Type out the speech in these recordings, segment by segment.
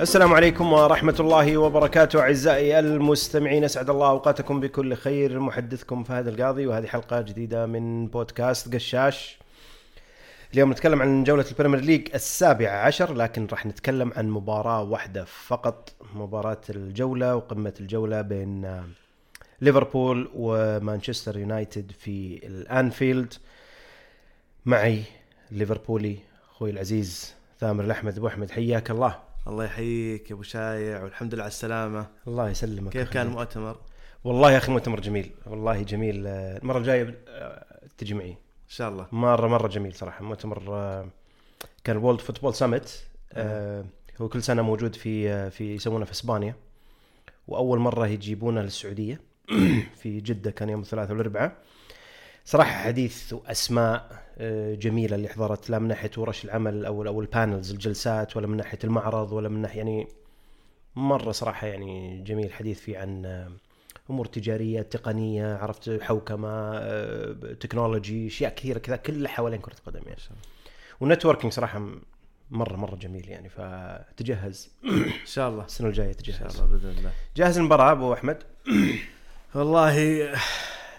السلام عليكم ورحمة الله وبركاته أعزائي المستمعين أسعد الله أوقاتكم بكل خير. محدثكم فهد القاضي وهذه حلقة جديدة من بودكاست قشاش. اليوم نتكلم عن جولة ال Premier League السابعة عشر لكن راح نتكلم عن مباراة واحدة فقط مباراة الجولة وقمة الجولة بين ليفربول ومانشستر يونايتد في الأنفيلد. معي ليفربولي أخوي العزيز ثامر الأحمد أبو أحمد حياك الله. الله يحييك يا أبو شايع والحمد لله على السلامة. الله يسلمك كيف كان. المؤتمر والله يا أخي مؤتمر جميل والله جميل. المرة الجاية آه، تجي معي. إن شاء الله. مره مرة جميل صراحة. مؤتمر آه، كان وورلد فوتبول سامت هو كل سنة موجود في آه، في يسوونه في إسبانيا. وأول مرة يجيبونه للسعودية في جدة كان يوم الثلاثاء والأربعاء. صراحة حديث واسماء آه، جميلة اللي حضرت لا من ناحية ورش العمل أو أو ال panels الجلسات ولا من ناحية المعرض ولا من ناحية يعني مرة صراحة يعني جميل حديث فيه عن آه، أمور تجارية تقنية عرفت حوكمة آه، technology أشياء كثيرة كذا كلها حوالين كرة القدم يعني. و networking صراحة مرة مرة جميل يعني فتجهز. إن شاء الله. السنة الجاية إن شاء تجهز. الله بإذن الله. جاهز المباراة أبو أحمد؟ والله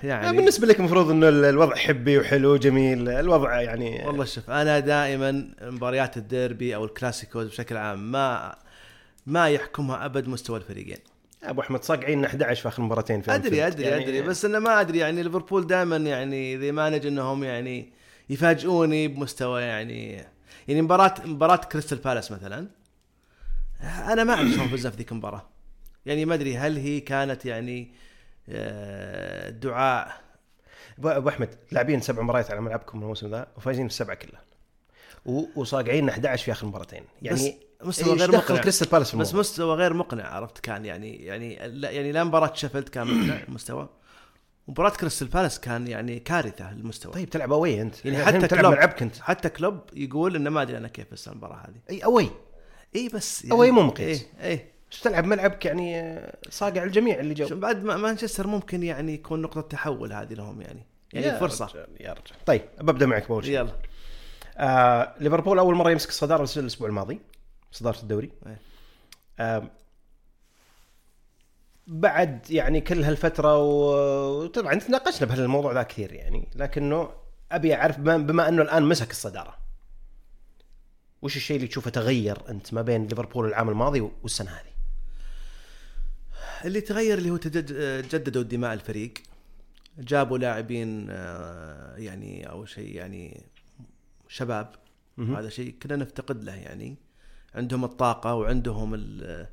يعني بالنسبة لك المفروض إنه ال- الوضع حبي وحلو جميل الوضع يعني والله شوف أنا دائما مباريات الديربي أو الكلاسيكو ز بشكل عام ما ما يحكمها أبد مستوى الفريقين أبو أحمد صاقعين 11 في آخر مباراتين في أدري. أدري يعني أدري بس أنا ما أدري يعني ليفربول دائما يعني they manage إنهم يعني يفاجئوني بمستوى يعني يعني مباراة مباراة كريستال بالاس مثلا أنا ما أعرف شلون فزنا في ذيك المباراة يعني ما أدري هل هي كانت يعني آه، دعاء. ابو أحمد لاعبين سبع مباريات على ملعبكم الموسم ذا وفايزين السبعه كلها وصاقعين 11 في آخر مباراتين. يعني مستوى غير مقنع. كريستال بالاس بس؟ مستوى غير مقنع عرفت؟ كان يعني يعني لا يعني لا مباراة شيفيلد كان مقنع المستوى. مباراة كريستال بالاس كان يعني كارثة المستوى. طيب تلعب away أنت. يعني حتى تلعب ملعبك أنت. حتى كلوب يقول إنه ما أدري أنا كيف بس المباراة هذه. أي away. إي بس away مو مقياس. إي إي. بس تلعب ملعبك يعني صاقع الجميع اللي جو. بعد ما مانشستر ممكن يعني يكون نقطة تحول هذه لهم يعني يعني يا فرصة. رجال يا رجال طيب ببدأ معك بأول شيء. يلا. آه ليفربول أول مرة يمسك الصداره الأسبوع الماضي صدارة الدوري. آه بعد يعني كل هالفترة وطبعا تناقشنا بهالموضوع ذا كثير يعني لكنه أبي أعرف بما, بما أنه الآن مسك الصدارة وش الشيء اللي تشوفه تغير أنت ما بين ليفربول العام الماضي والسنة هذه؟ اللي تغير اللي هو تجد- جددوا دماء الفريق. جابوا لاعبين آه، يعني اول شيء يعني شباب. هذا شيء كنا نفتقد له يعني. عندهم الطاقة وعندهم ال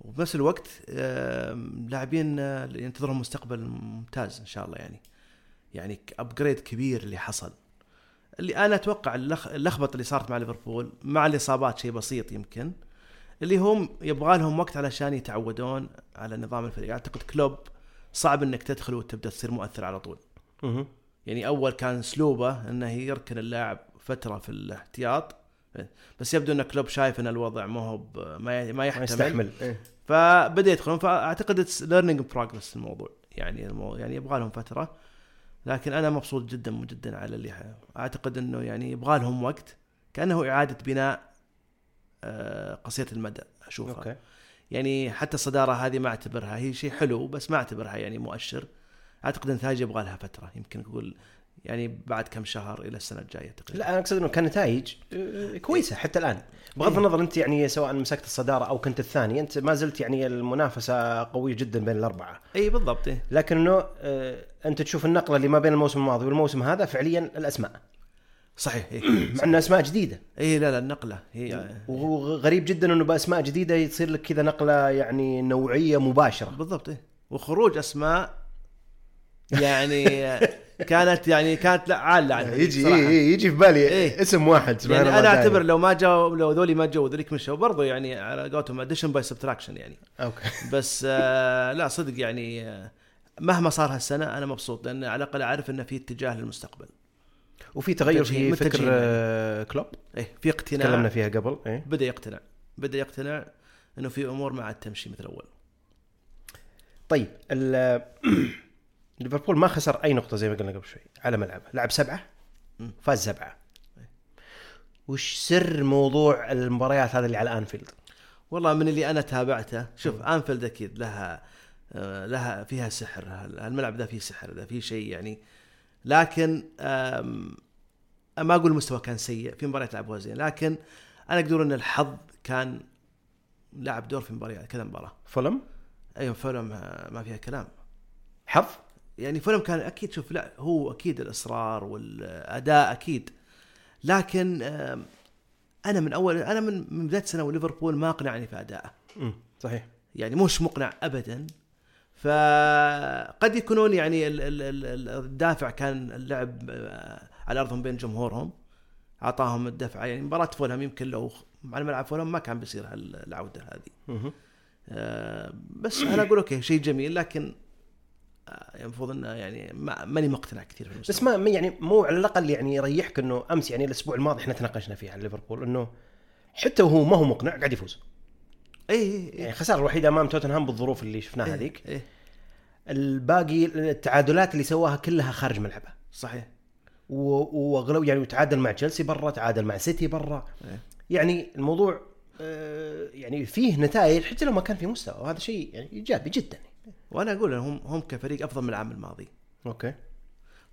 وبنفس الوقت آه، لاعبين آه، ينتظرهم مستقبل ممتاز إن شاء الله يعني. يعني ابجريد كبير اللي حصل. اللي أنا أتوقع اللخ- اللخبطة اللي صارت مع ليفربول مع الإصابات شيء بسيط يمكن. اللي هم يبغى لهم وقت علشان يتعودون على نظام الفريق. اعتقد كلوب صعب إنك تدخل وتبدأ تصير مؤثر على طول. مهم. يعني أول كان أسلوبه إنه يركن اللاعب فترة في الاحتياط. بس يبدو إن كلوب شايف إن الوضع ما هو ما يحتمل. يستحمل. إيه. فبدأ يدخلون. فأعتقد it's learning progress الموضوع. يعني الموضوع يعني يبغى لهم فترة. لكن أنا مبسوط جدا جدا على اللي أعتقد إنه يعني يبغى لهم وقت. كأنه إعادة بناء قصيره المدى أشوفها. أوكي. يعني حتى الصدارة هذه ما أعتبرها هي شيء حلو بس ما أعتبرها يعني مؤشر. أعتقد النتائج يبغى لها فترة يمكن أقول يعني بعد كم شهر إلى السنة الجاية تقريبا. لا أنا أقصد إنه كنتائج آه، كويسة حتى الآن. بغض إيه. النظر أنت يعني سواء مسكت الصدارة أو كنت الثاني أنت ما زلت يعني المنافسة قوية جدا بين الأربعة. إي بالضبط إيه. لكنه آه، أنت تشوف النقلة اللي ما بين الموسم الماضي والموسم هذا فعليا الأسماء. صحيح إيه. مع انها أسماء جديدة اي لا لا النقلة هي وغريب جدا إنه بأسماء جديدة يصير لك كذا نقلة يعني نوعية مباشرة بالضبط إيه. وخروج أسماء يعني كانت يعني كانت لا عالة عنها يجي صراحة. يجي في بالي إيه. اسم واحد سبحان يعني أنا. أعتبر لو ما جاوا لو ذولي ما جو ذوليك مشوا برضو يعني على قولتهم addition by subtraction يعني okay بس آه لا صدق يعني آه مهما صار هالسنة أنا مبسوط لأن على الأقل أعرف إنه في اتجاه للمستقبل وفي تغير في فكر آه، كلوب. إيه في اقتناع. تكلمنا فيها قبل إيه. بدأ يقتنع. بدأ يقتنع إنه في أمور ما عاد تمشي مثل أول. طيب ليفربول ما خسر أي نقطة زي ما قلنا قبل شوي على ملعبه. لعب سبعة. فاز سبعة. وش سر موضوع المباريات هذا اللي على أنفيلد؟ والله من اللي أنا تابعته شوف أنفيلد أكيد لها آه، لها فيها سحر. الملعب ذا فيه سحر ذا فيه شيء يعني. لكن ما أقول المستوى كان سيء في مباريات لعبوها زين لكن أنا أقدر إن الحظ كان لعب دور في مباريات كذا مباراة. فولهام؟ أيوه فولهام ما ما فيها كلام. حظ؟ يعني فولهام كان أكيد شوف لا هو أكيد الإصرار والأداء أكيد لكن أنا من أول أنا من من بداية السنة وليفربول ما أقنعني في ادائه امم صحيح. يعني مش مقنع ابدا. فقد يكونون يعني ال- ال- ال- ال- الدافع كان اللعب آه، على أرضهم بين جمهورهم أعطاهم الدفعه يعني مباراة فولهام يمكن لو على ملعب فولهام ما كان بيصير هالعودة هذه. آه، بس أنا أقول okay شيء جميل لكن آه، المفروض إنه يعني ما- ماني مقتنع كثير في. بس ما يعني مو على الأقل يعني يريحك إنه أمس يعني الأسبوع الماضي إحنا تناقشنا فيه عن ليفربول إنه حتى وهو ما هو مقنع قاعد يفوز. اي اي يعني الخساره الوحيدة أمام توتنهام بالظروف اللي شفناها هذيك. اي الباقي التعادلات اللي سواها كلها خارج ملعبه. صحيح. وأغلب يعني تعادل مع تشيلسي برا تعادل مع سيتي برا. إيه. يعني الموضوع آه، يعني فيه نتائج حتى لو ما كان في مستوى وهذا شيء يعني إيجابي جدا. وأنا أقول هم هم كفريق أفضل من العام الماضي. okay.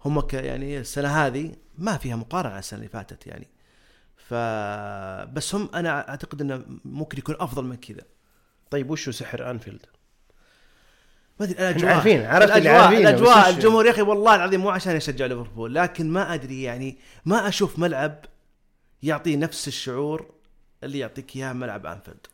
هم ك يعني السنة هذه ما فيها مقارنة على السنة اللي فاتت يعني. ف بس هم أنا أعتقد إنه ممكن يكون أفضل من كذا. طيب وشو سحر أنفيلد؟ ما أدري الأجواء. عارفين، عرفت اللي الأجواء الجمهور يا أخي والله العظيم مو عشان يشجع ليفربول لكن ما أدري يعني ما أشوف ملعب يعطي نفس الشعور اللي يعطيك إياه ملعب أنفيلد.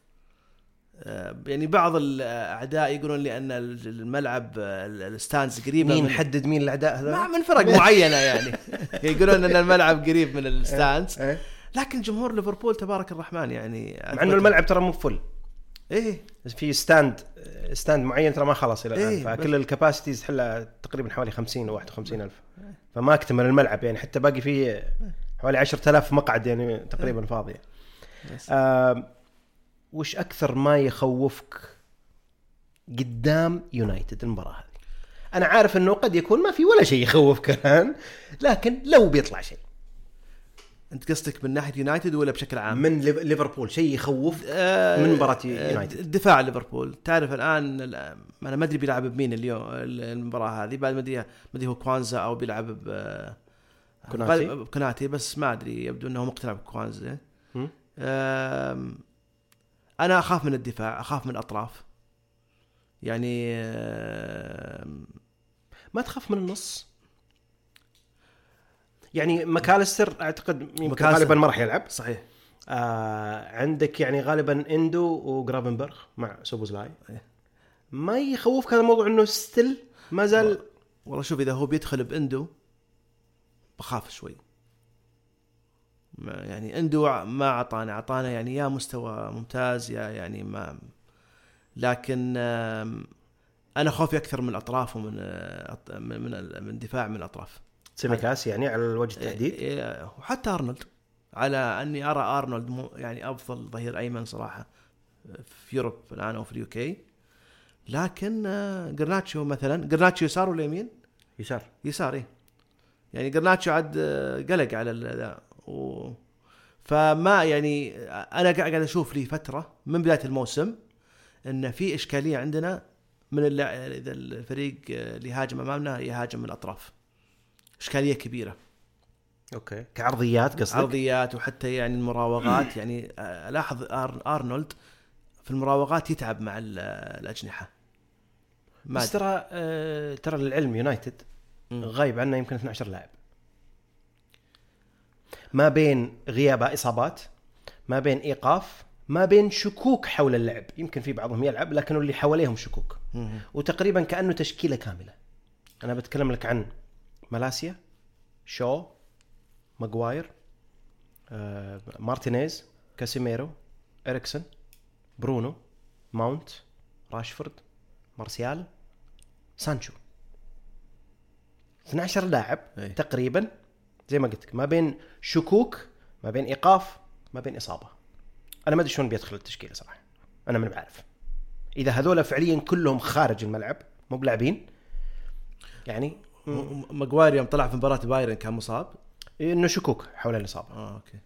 آه، يعني بعض الأعداء يقولون لي أن الملعب ال stands قريبة مين من حدد مين الأعداء هذول؟ ما من فرق معينة يعني. يقولون أن الملعب قريب من ال stands إيه. لكن جمهور ليفربول تبارك الرحمن يعني مع أنه الملعب ترى مو full. إيه. في stand stand معين ترى ما خلص إلى الآن. إيه، فكل ال capacities تحلها تقريبا حوالي 50 أو 51 ألف. فما أكتمل الملعب يعني حتى باقي فيه حوالي 10000 مقعد يعني تقريبا فاضية. بس. آم، وش أكثر ما يخوفك قدام يونايتد المباراة هذه؟ أنا عارف إنه قد يكون ما في ولا شيء يخوفك الآن لكن لو بيطلع شيء. أنت قصدك من ناحية يونايتد ولا بشكل عام؟ من ليف- ليفربول شيء يخوف آه، من مباراة آه، يونايتد. دفاع ليفربول. تعرف الآن ال- أنا ما أدري بيلعب بمين اليوم المباراة هذه. بعد ما ادري ما أدري هو كوانزا أو بيلعب ب كوناتي؟ كوناتي بس ما أدري. يبدو إنه مقتنع بكوانزا. أنا أخاف من الدفاع أخاف من الأطراف. يعني ما تخاف من النص؟ يعني ماكاليستر أعتقد يمكن. غالبا ما راح يلعب. صحيح. آه عندك يعني غالبا إندو وجرافنبرغ مع سوبوزلاي. ما يخوفك هذا الموضوع إنه still ما زال والله شوف إذا هو بيدخل بإندو بخاف شوي. ما- يعني إندو ما اعطانا أعطانا يعني يا مستوى ممتاز يا يعني ما لكن أنا خوفي أكثر من الأطراف ومن آه، من من دفاع من الأطراف. سيميكاس يعني على وجه التحديد؟ إيه، وحتى أرنولد. على أني أرى أرنولد يعني أفضل ظهير أيمن صراحة في Europe الآن أو في ال UK. لكن آه، جرناتشو مثلا جرناتشو يسار ولا يمين؟ يسار. يسار إيه. يعني جرناتشو عاد آه، قلق على ذا. و فما يعني آه، أنا قاعد أشوف لي فترة من بداية الموسم إن في إشكالية عندنا من. إذا الفريق اللي يهاجم أمامنا يهاجم من الأطراف. إشكالية كبيرة. okay. كعرضيات قصدك؟ عرضيات وحتى يعني المراوغات يعني آه، الاحظ أر... آرنولد في المراوغات يتعب مع ال- الأجنحة. ما بس ترى آه ترى للعلم يونايتد. غايب عنه يمكن 12 لاعب. ما بين غياب إصابات ما بين إيقاف ما بين شكوك حول اللعب. يمكن في بعضهم يلعب لكن اللي حواليهم شكوك. مم. وتقريبا كأنه تشكيلة كاملة. أنا بتكلم لك عن مالاسيا شو ماجواير آه، مارتينيز كاسيميرو إريكسون برونو ماونت راشفورد مارسيال سانشو. 12 لاعب أي. تقريبا زي ما قلت لك ما بين شكوك ما بين إيقاف ما بين إصابة. أنا ما أدري شلون بيدخل التشكيلة صراحة. أنا من بعرف. إذا هذول فعليا كلهم خارج الملعب مو بلاعبين يعني ماجواير يوم طلع في مباراة بايرن كان مصاب. إنه شكوك حول الاصابه آه أوكي.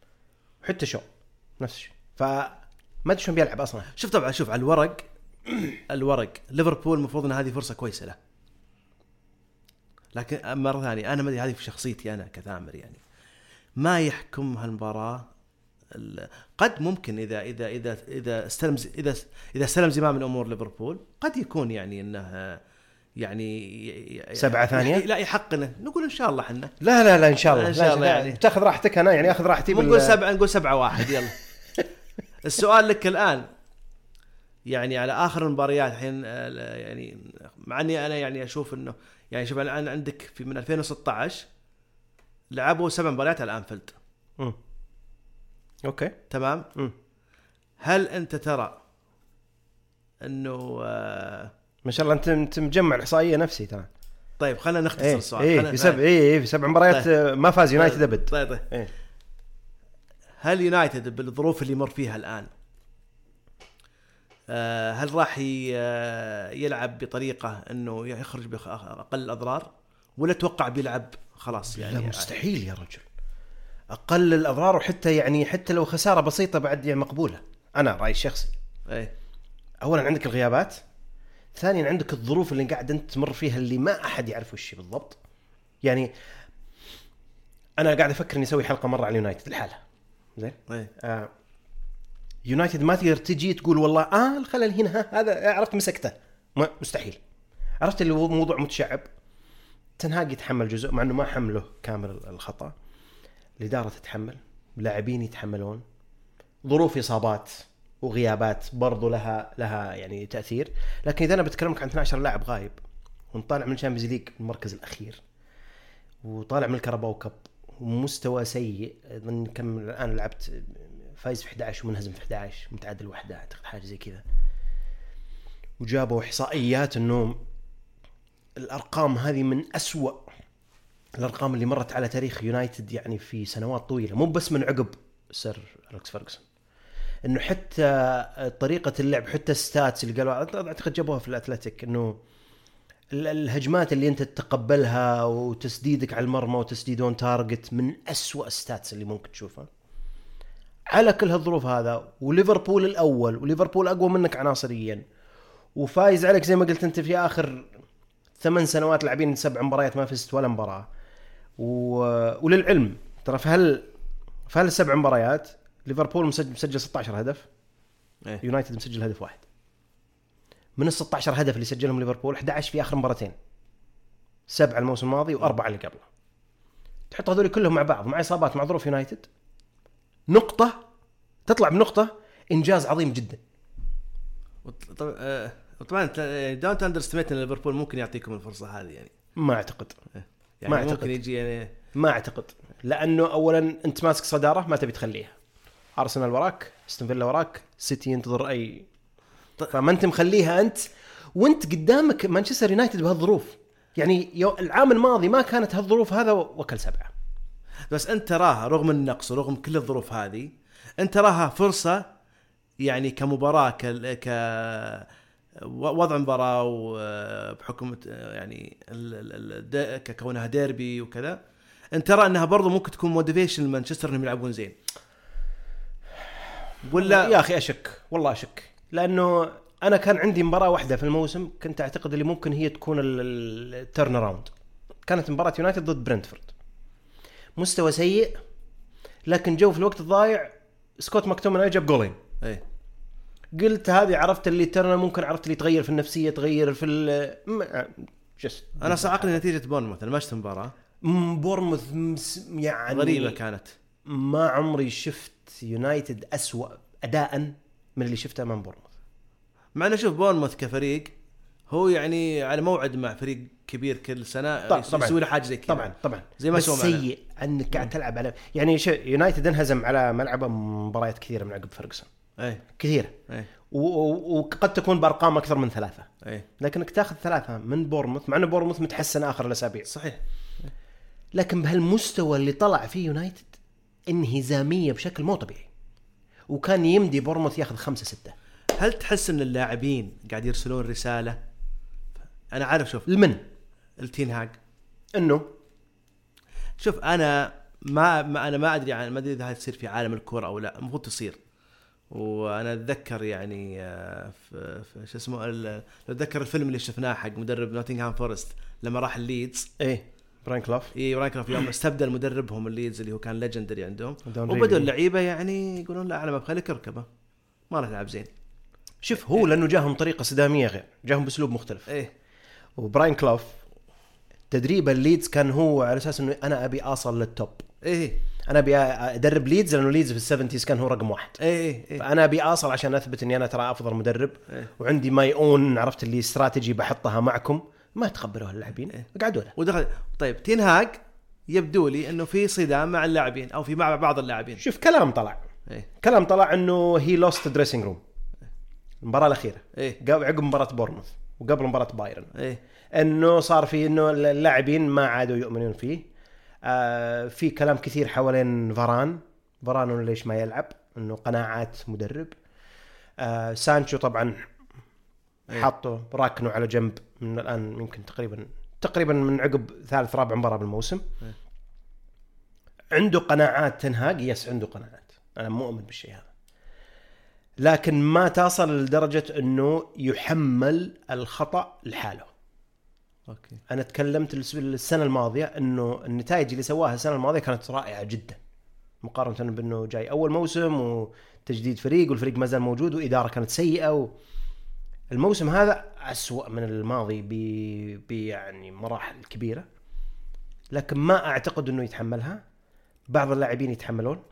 حتى شو نفس الشيء. ف ما أدري شلون بيلعب أصلا. شوف طبعا شوف على الورق الورق. ليفربول المفروض إن هذه فرصة كويسة له. لكن مرة ثانية أنا ما أدري هذه في شخصيتي أنا كثامر يعني. ما يحكم هالمباراة ال- قد ممكن إذا إذا إذا إذا استلم إذا إذا استلم زمام الأمور ليفربول قد يكون يعني إنه يعني سبعة ثانية؟ لا يحق انه نقول إن شاء الله إحنا. لا لا لا إن شاء الله. إن شاء الله يعني. تأخذ راحتك أنا يعني أخذ راحتي نقول سبعة نقول سبعة واحد يلا. السؤال لك الآن. يعني على آخر المباريات الحين آه، يعني مع إني أنا يعني أشوف إنه يعني شوف الآن عندك في من 2016 لعبوا سبع مباريات على الانفيلد. okay. تمام؟ مم. هل أنت ترى إنه آه، ما شاء الله أنت أنت مجمع الإحصائية نفسي ترى. طيب خلينا نختصر إيه السؤال. إيه في سبع إيه إيه في سبع مباريات طيب. آه، ما فاز يونايتد أبد. طيب طيب. إيه. هل يونايتد بالظروف اللي يمر فيها الآن آه، هل راح آه، يلعب بطريقة إنه يخرج باقل الأضرار ولا توقع بيلعب خلاص لا يعني؟ مستحيل يا رجل. أقل الأضرار وحتى يعني حتى لو خسارة بسيطة بعد يعني مقبولة. أنا رأيي الشخصي. إيه. اولا عندك الغيابات. ثانيا عندك الظروف اللي قاعد أنت تمر فيها اللي ما أحد يعرف وش بالضبط. يعني أنا قاعد أفكر إني أسوي حلقة مرة على اليونايتد لحالها. زين؟ إيه. آه يونايتد ما تقدر تجي تقول والله آه الخلل هنا هذا عرفت مسكته. مستحيل. عرفت اللي هو موضوع متشعب؟ تنهاج يتحمل جزء مع إنه ما حمله كامل الخطأ. الإدارة تتحمل لاعبين يتحملون. ظروف إصابات. وغيابات برضو لها لها يعني تأثير. لكن إذا أنا بتكلمك عن 12 لاعب غايب ونطالع من ال Champions League المركز الأخير وطالع من ال Carabao Cup ومستوى سيء أظن كم الآن لعبت فايز في 11 ومنهزم في 11 متعادل واحدة أعتقد حاجة زي كذا. وجابوا إحصائيات انه الأرقام هذه من أسوأ الأرقام اللي مرت على تاريخ يونايتد يعني في سنوات طويلة. مو بس من عقب سير الكس فيرجسون إنه حتى طريقة اللعب حتى ال stats اللي قالوا أعتقد جابوها في الأتلتيك إنه ال- الهجمات اللي أنت تتقبلها وتسديدك على المرمى وتسديد on target من أسوأ stats اللي ممكن تشوفها. على كل هالظروف هذا وليفربول الأول وليفربول أقوى منك عناصريا وفايز عليك زي ما قلت أنت في آخر ثمان سنوات لاعبين سبع مباريات ما فزت ولا مباراة. و... وللعلم ترى في هال في هالسبع مباريات ليفربول مسجل مسجل 16 هدف. إيه. يونايتد مسجل هدف واحد. من ال 16 هدف اللي سجلهم ليفربول 11 في آخر مباراتين. سبعة الموسم الماضي وأربعة اللي قبله. تحط هذول كلهم مع بعض مع إصابات مع ظروف يونايتد. نقطة تطلع بنقطة إنجاز عظيم جدا. آه، طبعا don't underestimate إن ليفربول ممكن يعطيكم الفرصة هذه يعني. ما أعتقد. يعني ما ممكن أعتقد. يجي يعني ما أعتقد. لأنه اولا أنت ماسك صدارة ما تبي تخليها. أرسنال وراك أستون فيلا وراك سيتي ينتظر أي. فما أنت مخليها أنت وأنت قدامك مانشستر يونايتد بهالظروف. يعني يو العام الماضي ما كانت هالظروف هذا وكل سبعة. بس أنت تراها رغم النقص ورغم كل الظروف هذه أنت تراها فرصة يعني كمباراة ك ك وضع مباراة وبحكم يعني ال- ككونها ديربي وكذا أنت ترى أنها برضو ممكن تكون motivation لمانشستر إنهم يلعبون زين. ولا يا أخي أشك. والله أشك. لأنه أنا كان عندي مباراة واحدة في الموسم كنت أعتقد اللي ممكن هي تكون ال turnaround كانت مباراة يونايتد ضد برنتفورد. مستوى سيء لكن جوا في الوقت الضايع سكوت ماكتومناي جاب قولين. إيه. قلت هذه عرفت اللي ترى ممكن عرفت اللي تغير في النفسية تغير في ال just أنا صعقني نتيجة بورنموث أنا ما شفت المباراه مس- يعني غريبة كانت. ما عمري شفت يونايتد أسوأ اداء من اللي شفته امام بورنموث مع إنه شوف بورنموث كفريق هو يعني على موعد مع فريق كبير كل سنة طبعاً، طبعاً. يسوي له حاجة زي كذا. طبعا طبعا. زي ما معنا. سيء أنك قاعد تلعب على يعني يونايتد انهزم على ملعبه مباريات كثيرة من عقب فيرجسون إيه كثيرة. و- وقد تكون بأرقام أكثر من ثلاثة. إيه لكنك تاخذ ثلاثة من بورنموث مع إنه بورنموث متحسن آخر الأسابيع. صحيح. لكن بهالمستوى اللي طلع فيه يونايتد انهزامية بشكل مو طبيعي. وكان يمدي بورنموث ياخذ خمسة ستة. هل تحس إن اللاعبين قاعد يرسلون رسالة؟ أنا عارف شوف. لمن؟ لتين هاج. إنه؟ شوف أنا ما, ما أنا ما أدري عن ما أدري إذا هاي تصير في عالم الكورة أو لا. المفروض تصير. وأنا أتذكر يعني آه، في, في شو اسمه أتذكر الفيلم اللي شفناه حق مدرب نوتنغهام فورست لما راح الليدز إيه. براين كلاف اي براين كلاف يوم استبدل مدربهم الليدز اللي هو كان legendary عندهم. وبدوا. اللعيبة يعني يقولون لا أنا ما بخليك اركبه. ما راح يلعب زين. شوف هو لأنه جاهم طريقة صداميه غير جاهم بأسلوب مختلف. إيه. وبراين كلاف تدريب الليدز كان هو على أساس إنه أنا أبي أصل لل top إيه. أنا أبي أدرب ليدز لأنه ليدز في ال seventies كان هو رقم واحد. إيه إيه فأنا أبي أصل عشان أثبت إني أنا ترى أفضل مدرب. إيه. وعندي my own عرفت اللي استراتيجي بحطها معكم. ما تقبلوها اللاعبين إيه. قعدوا له. ودخل طيب تنهاج يبدو لي إنه في صدام مع اللاعبين أو في مع بعض اللاعبين. شوف كلام طلع. إيه. كلام طلع إنه he lost dressing room المباراة الأخيرة. قبل عقب مباراة بورنموث وقبل مباراة بايرن. إيه. إنه صار في إنه اللاعبين ما عادوا يؤمنون فيه. آه في كلام كثير حوالين فاران. فاران ليش ما يلعب؟ إنه قناعات مدرب. آه سانشو طبعا إيه. حطه راكنه على جنب. من الآن يمكن تقريبا تقريبا من عقب ثالث رابع مباراة بالموسم. إيه. عنده قناعات تنهاج؟ yes عنده قناعات. أنا مؤمن بالشيء هذا. لكن ما تصل لدرجة إنه يحمل الخطأ لحاله. okay. أنا تكلمت الس- السنة الماضية إنه النتائج اللي سواها السنة الماضية كانت رائعة جدا. مقارنة بإنه جاي أول موسم وتجديد فريق والفريق ما زال موجود وإدارة كانت سيئة و... الموسم هذا أسوأ من الماضي ب... يعني مراحل كبيرة. لكن ما أعتقد إنه يتحملها. بعض اللاعبين يتحملون.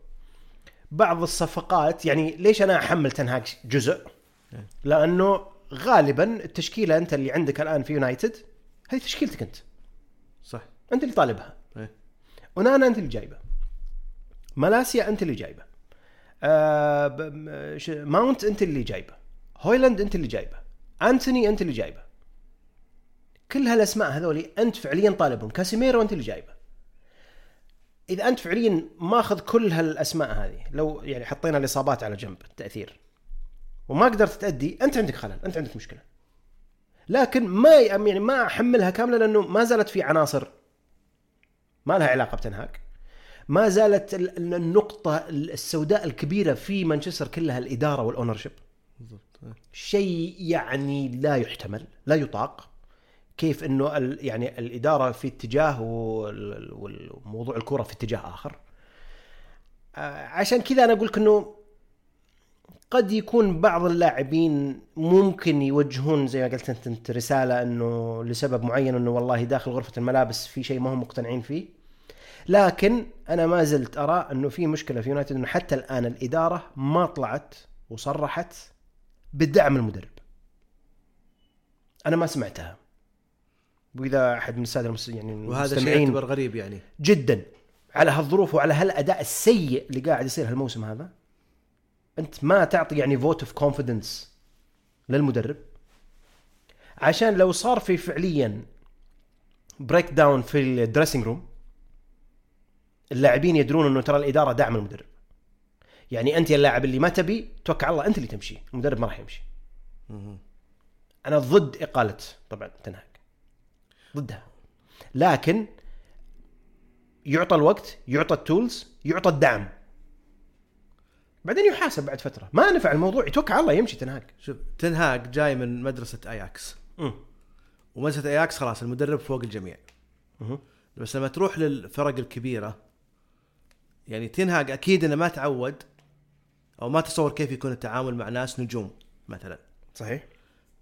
بعض الصفقات يعني ليش أنا أحمل تنهاج جزء؟ لأنه غالبا التشكيلة أنت اللي عندك الآن في يونايتد هذه تشكيلتك أنت. صح. أنت اللي طالبها. إيه. ونانا أنت اللي جايبه. مالاسيا أنت اللي جايبه. آه ماونت أنت اللي جايبه. هويلاند أنت اللي جايبه. أنتوني أنت اللي جايبه. كل هالأسماء هذولي أنت فعليا طالبهم. كاسيميرو أنت اللي جايبه. إذا أنت فعليا ماخذ كل هالأسماء هذه لو يعني حطينا الإصابات على جنب التأثير وما قدرت تأدي أنت عندك خلل أنت عندك مشكلة. لكن ما يعني ما أحملها كاملة لأنه ما زالت في عناصر ما لها علاقة بتنهاج. ما زالت ال- ال- النقطة السوداء الكبيرة في مانشستر كلها الإدارة وال ownership. بالضبط. شيء يعني لا يحتمل لا يطاق. كيف إنه يعني الإدارة في اتجاه والموضوع الكره في اتجاه آخر. آه، عشان كذا أنا أقول لك إنه قد يكون بعض اللاعبين ممكن يوجهون زي ما قلت أنت رسالة إنه لسبب معين إنه والله داخل غرفة الملابس في شيء ما هم مقتنعين فيه. لكن أنا ما زلت أرى إنه في مشكلة في يونايتد إنه حتى الآن الإدارة ما طلعت وصرحت بدعم المدرب. أنا ما سمعتها. وإذا أحد من السادة المس... يعني وهذا شيء يعتبر غريب يعني. جدا على هالظروف وعلى هالأداء السيء اللي قاعد يصير هالموسم هذا أنت ما تعطي يعني vote of confidence للمدرب. عشان لو صار في فعليا breakdown في ال dressing room اللاعبين يدرون إنه ترى الإدارة داعم المدرب. يعني أنت يا اللاعب اللي ما تبي توكل على الله أنت اللي تمشي المدرب ما راح يمشي. أنا ضد إقالة طبعا تنهاك ضدها. لكن يعطى الوقت يعطى التولز يعطى الدعم. بعدين يحاسب بعد فترة. ما نفع الموضوع يتوكل على الله يمشي تنهاك شوف تنهاج جاي من مدرسة أياكس. ومدرسة أياكس خلاص المدرب فوق الجميع. بس لما تروح للفرق الكبيرة يعني تنهاج أكيد إنه ما تعود أو ما تصور كيف يكون التعامل مع ناس نجوم مثلا. صحيح.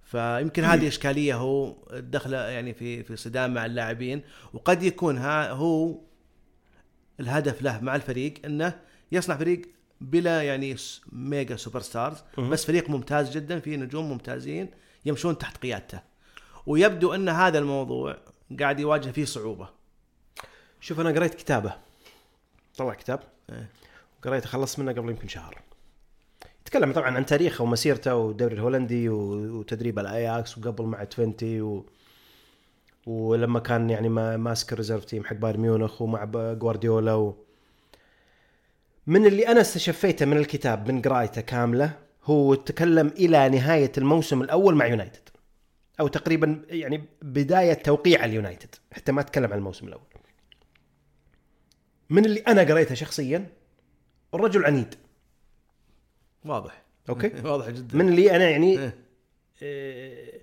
فيمكن هذه إشكالية هو دخله يعني في في صدام مع اللاعبين وقد يكون ها هو الهدف له مع الفريق إنه يصنع فريق بلا يعني mega superstars. بس فريق ممتاز جدا فيه نجوم ممتازين يمشون تحت قيادته. ويبدو إن هذا الموضوع قاعد يواجه فيه صعوبة. شوف أنا قريت كتابه. طلع كتاب. إيه. قريته خلصت منه قبل يمكن شهر. يتكلم طبعا عن تاريخه ومسيرته والدوري الهولندي وتدريب الاياكس وقبل مع توينتي و... ولما كان يعني ما- ماسك ال reserve team حق بايرن ميونخ ومع جوارديولا و... من اللي أنا استشفيته من الكتاب من قرايته كاملة هو تكلم إلى نهاية الموسم الأول مع يونايتد أو تقريبا يعني بداية توقيع اليونايتد حتى ما أتكلم عن الموسم الأول. من اللي أنا قريته شخصيا الرجل عنيد. واضح. okay. واضح جدا. من اللي أنا يعني إيه. آه،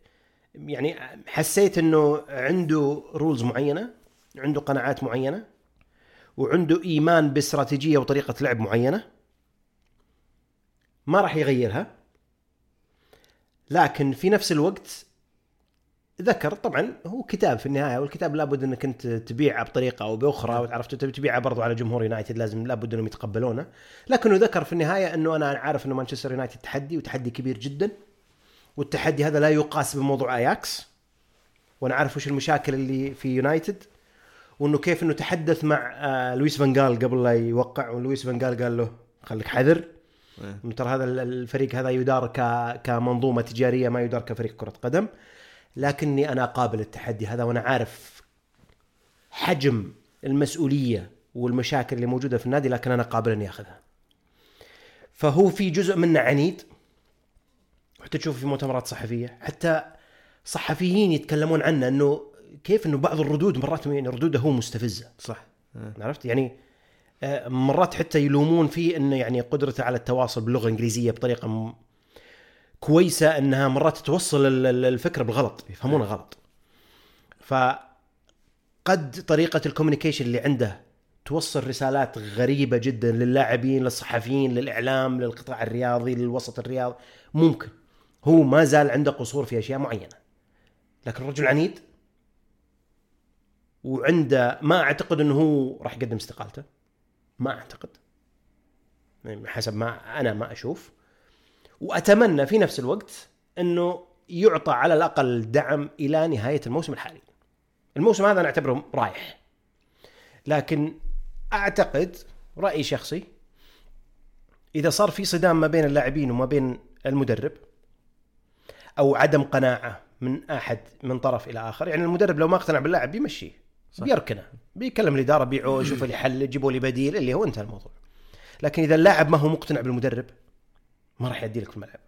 يعني حسيت إنه عنده rules معينة عنده قناعات معينة وعنده إيمان باستراتيجية وطريقة لعب معينة ما راح يغيرها. لكن في نفس الوقت ذكر طبعا هو كتاب في النهاية والكتاب لابد إنك أنت تبيعه بطريقة أو بأخرى تبي تبيعه برضو على جمهور يونايتد لازم لابد إنهم يتقبلونه. لكنه ذكر في النهاية إنه أنا عارف إنه مانشستر يونايتد تحدي وتحدي كبير جدا. والتحدي هذا لا يقاس بموضوع آياكس وأنا عارف وش المشاكل اللي في يونايتد وإنه كيف إنه تحدث مع آه، لويس فانجال قبل لا يوقع. ولويس فانجال قال له خليك حذر. إيه. إنه ترى هذا ال- الفريق هذا يدار. كمنظومة تجارية ما يدار كفريق كرة قدم. لكني أنا قابل التحدي هذا وأنا عارف حجم المسؤولية والمشاكل اللي موجودة في النادي لكن أنا قابل اني اخذها. فهو في جزء منه عنيد حتى تشوف في مؤتمرات صحفية حتى صحفيين يتكلمون عنه إنه كيف إنه بعض الردود مرات يعني ردوده هو مستفزة صح. عرفت يعني آه، مرات حتى يلومون فيه إنه يعني قدرته على التواصل باللغة الإنجليزية بطريقة. كويسة أنها مرات توصل ال- ال- الفكرة بالغلط يفهمونها غلط. فقد طريقة الكوميونيكيشن اللي عنده توصل رسالات غريبة جدا للاعبين للصحفيين للإعلام للقطاع الرياضي للوسط الرياضي ممكن. هو ما زال عنده قصور في أشياء معينة. لكن رجل عنيد وعنده ما أعتقد إنه هو راح يقدم استقالته. ما أعتقد. يعني حسب ما أنا ما أشوف. وأتمنى في نفس الوقت إنه يعطى على الأقل دعم إلى نهاية الموسم الحالي. الموسم هذا أنا أعتبره رايح. لكن أعتقد راي شخصي إذا صار في صدام ما بين اللاعبين وما بين المدرب أو عدم قناعة من أحد من طرف إلى آخر يعني المدرب لو ما اقتنع باللاعب بيمشيه صح. بيركنه بيكلم الإدارة بيعوه يشوف لي حل جيبوا لي بديل اللي هو انتهى الموضوع. لكن إذا اللاعب ما هو مقتنع بالمدرب ما راح يأدي لك في الملعب.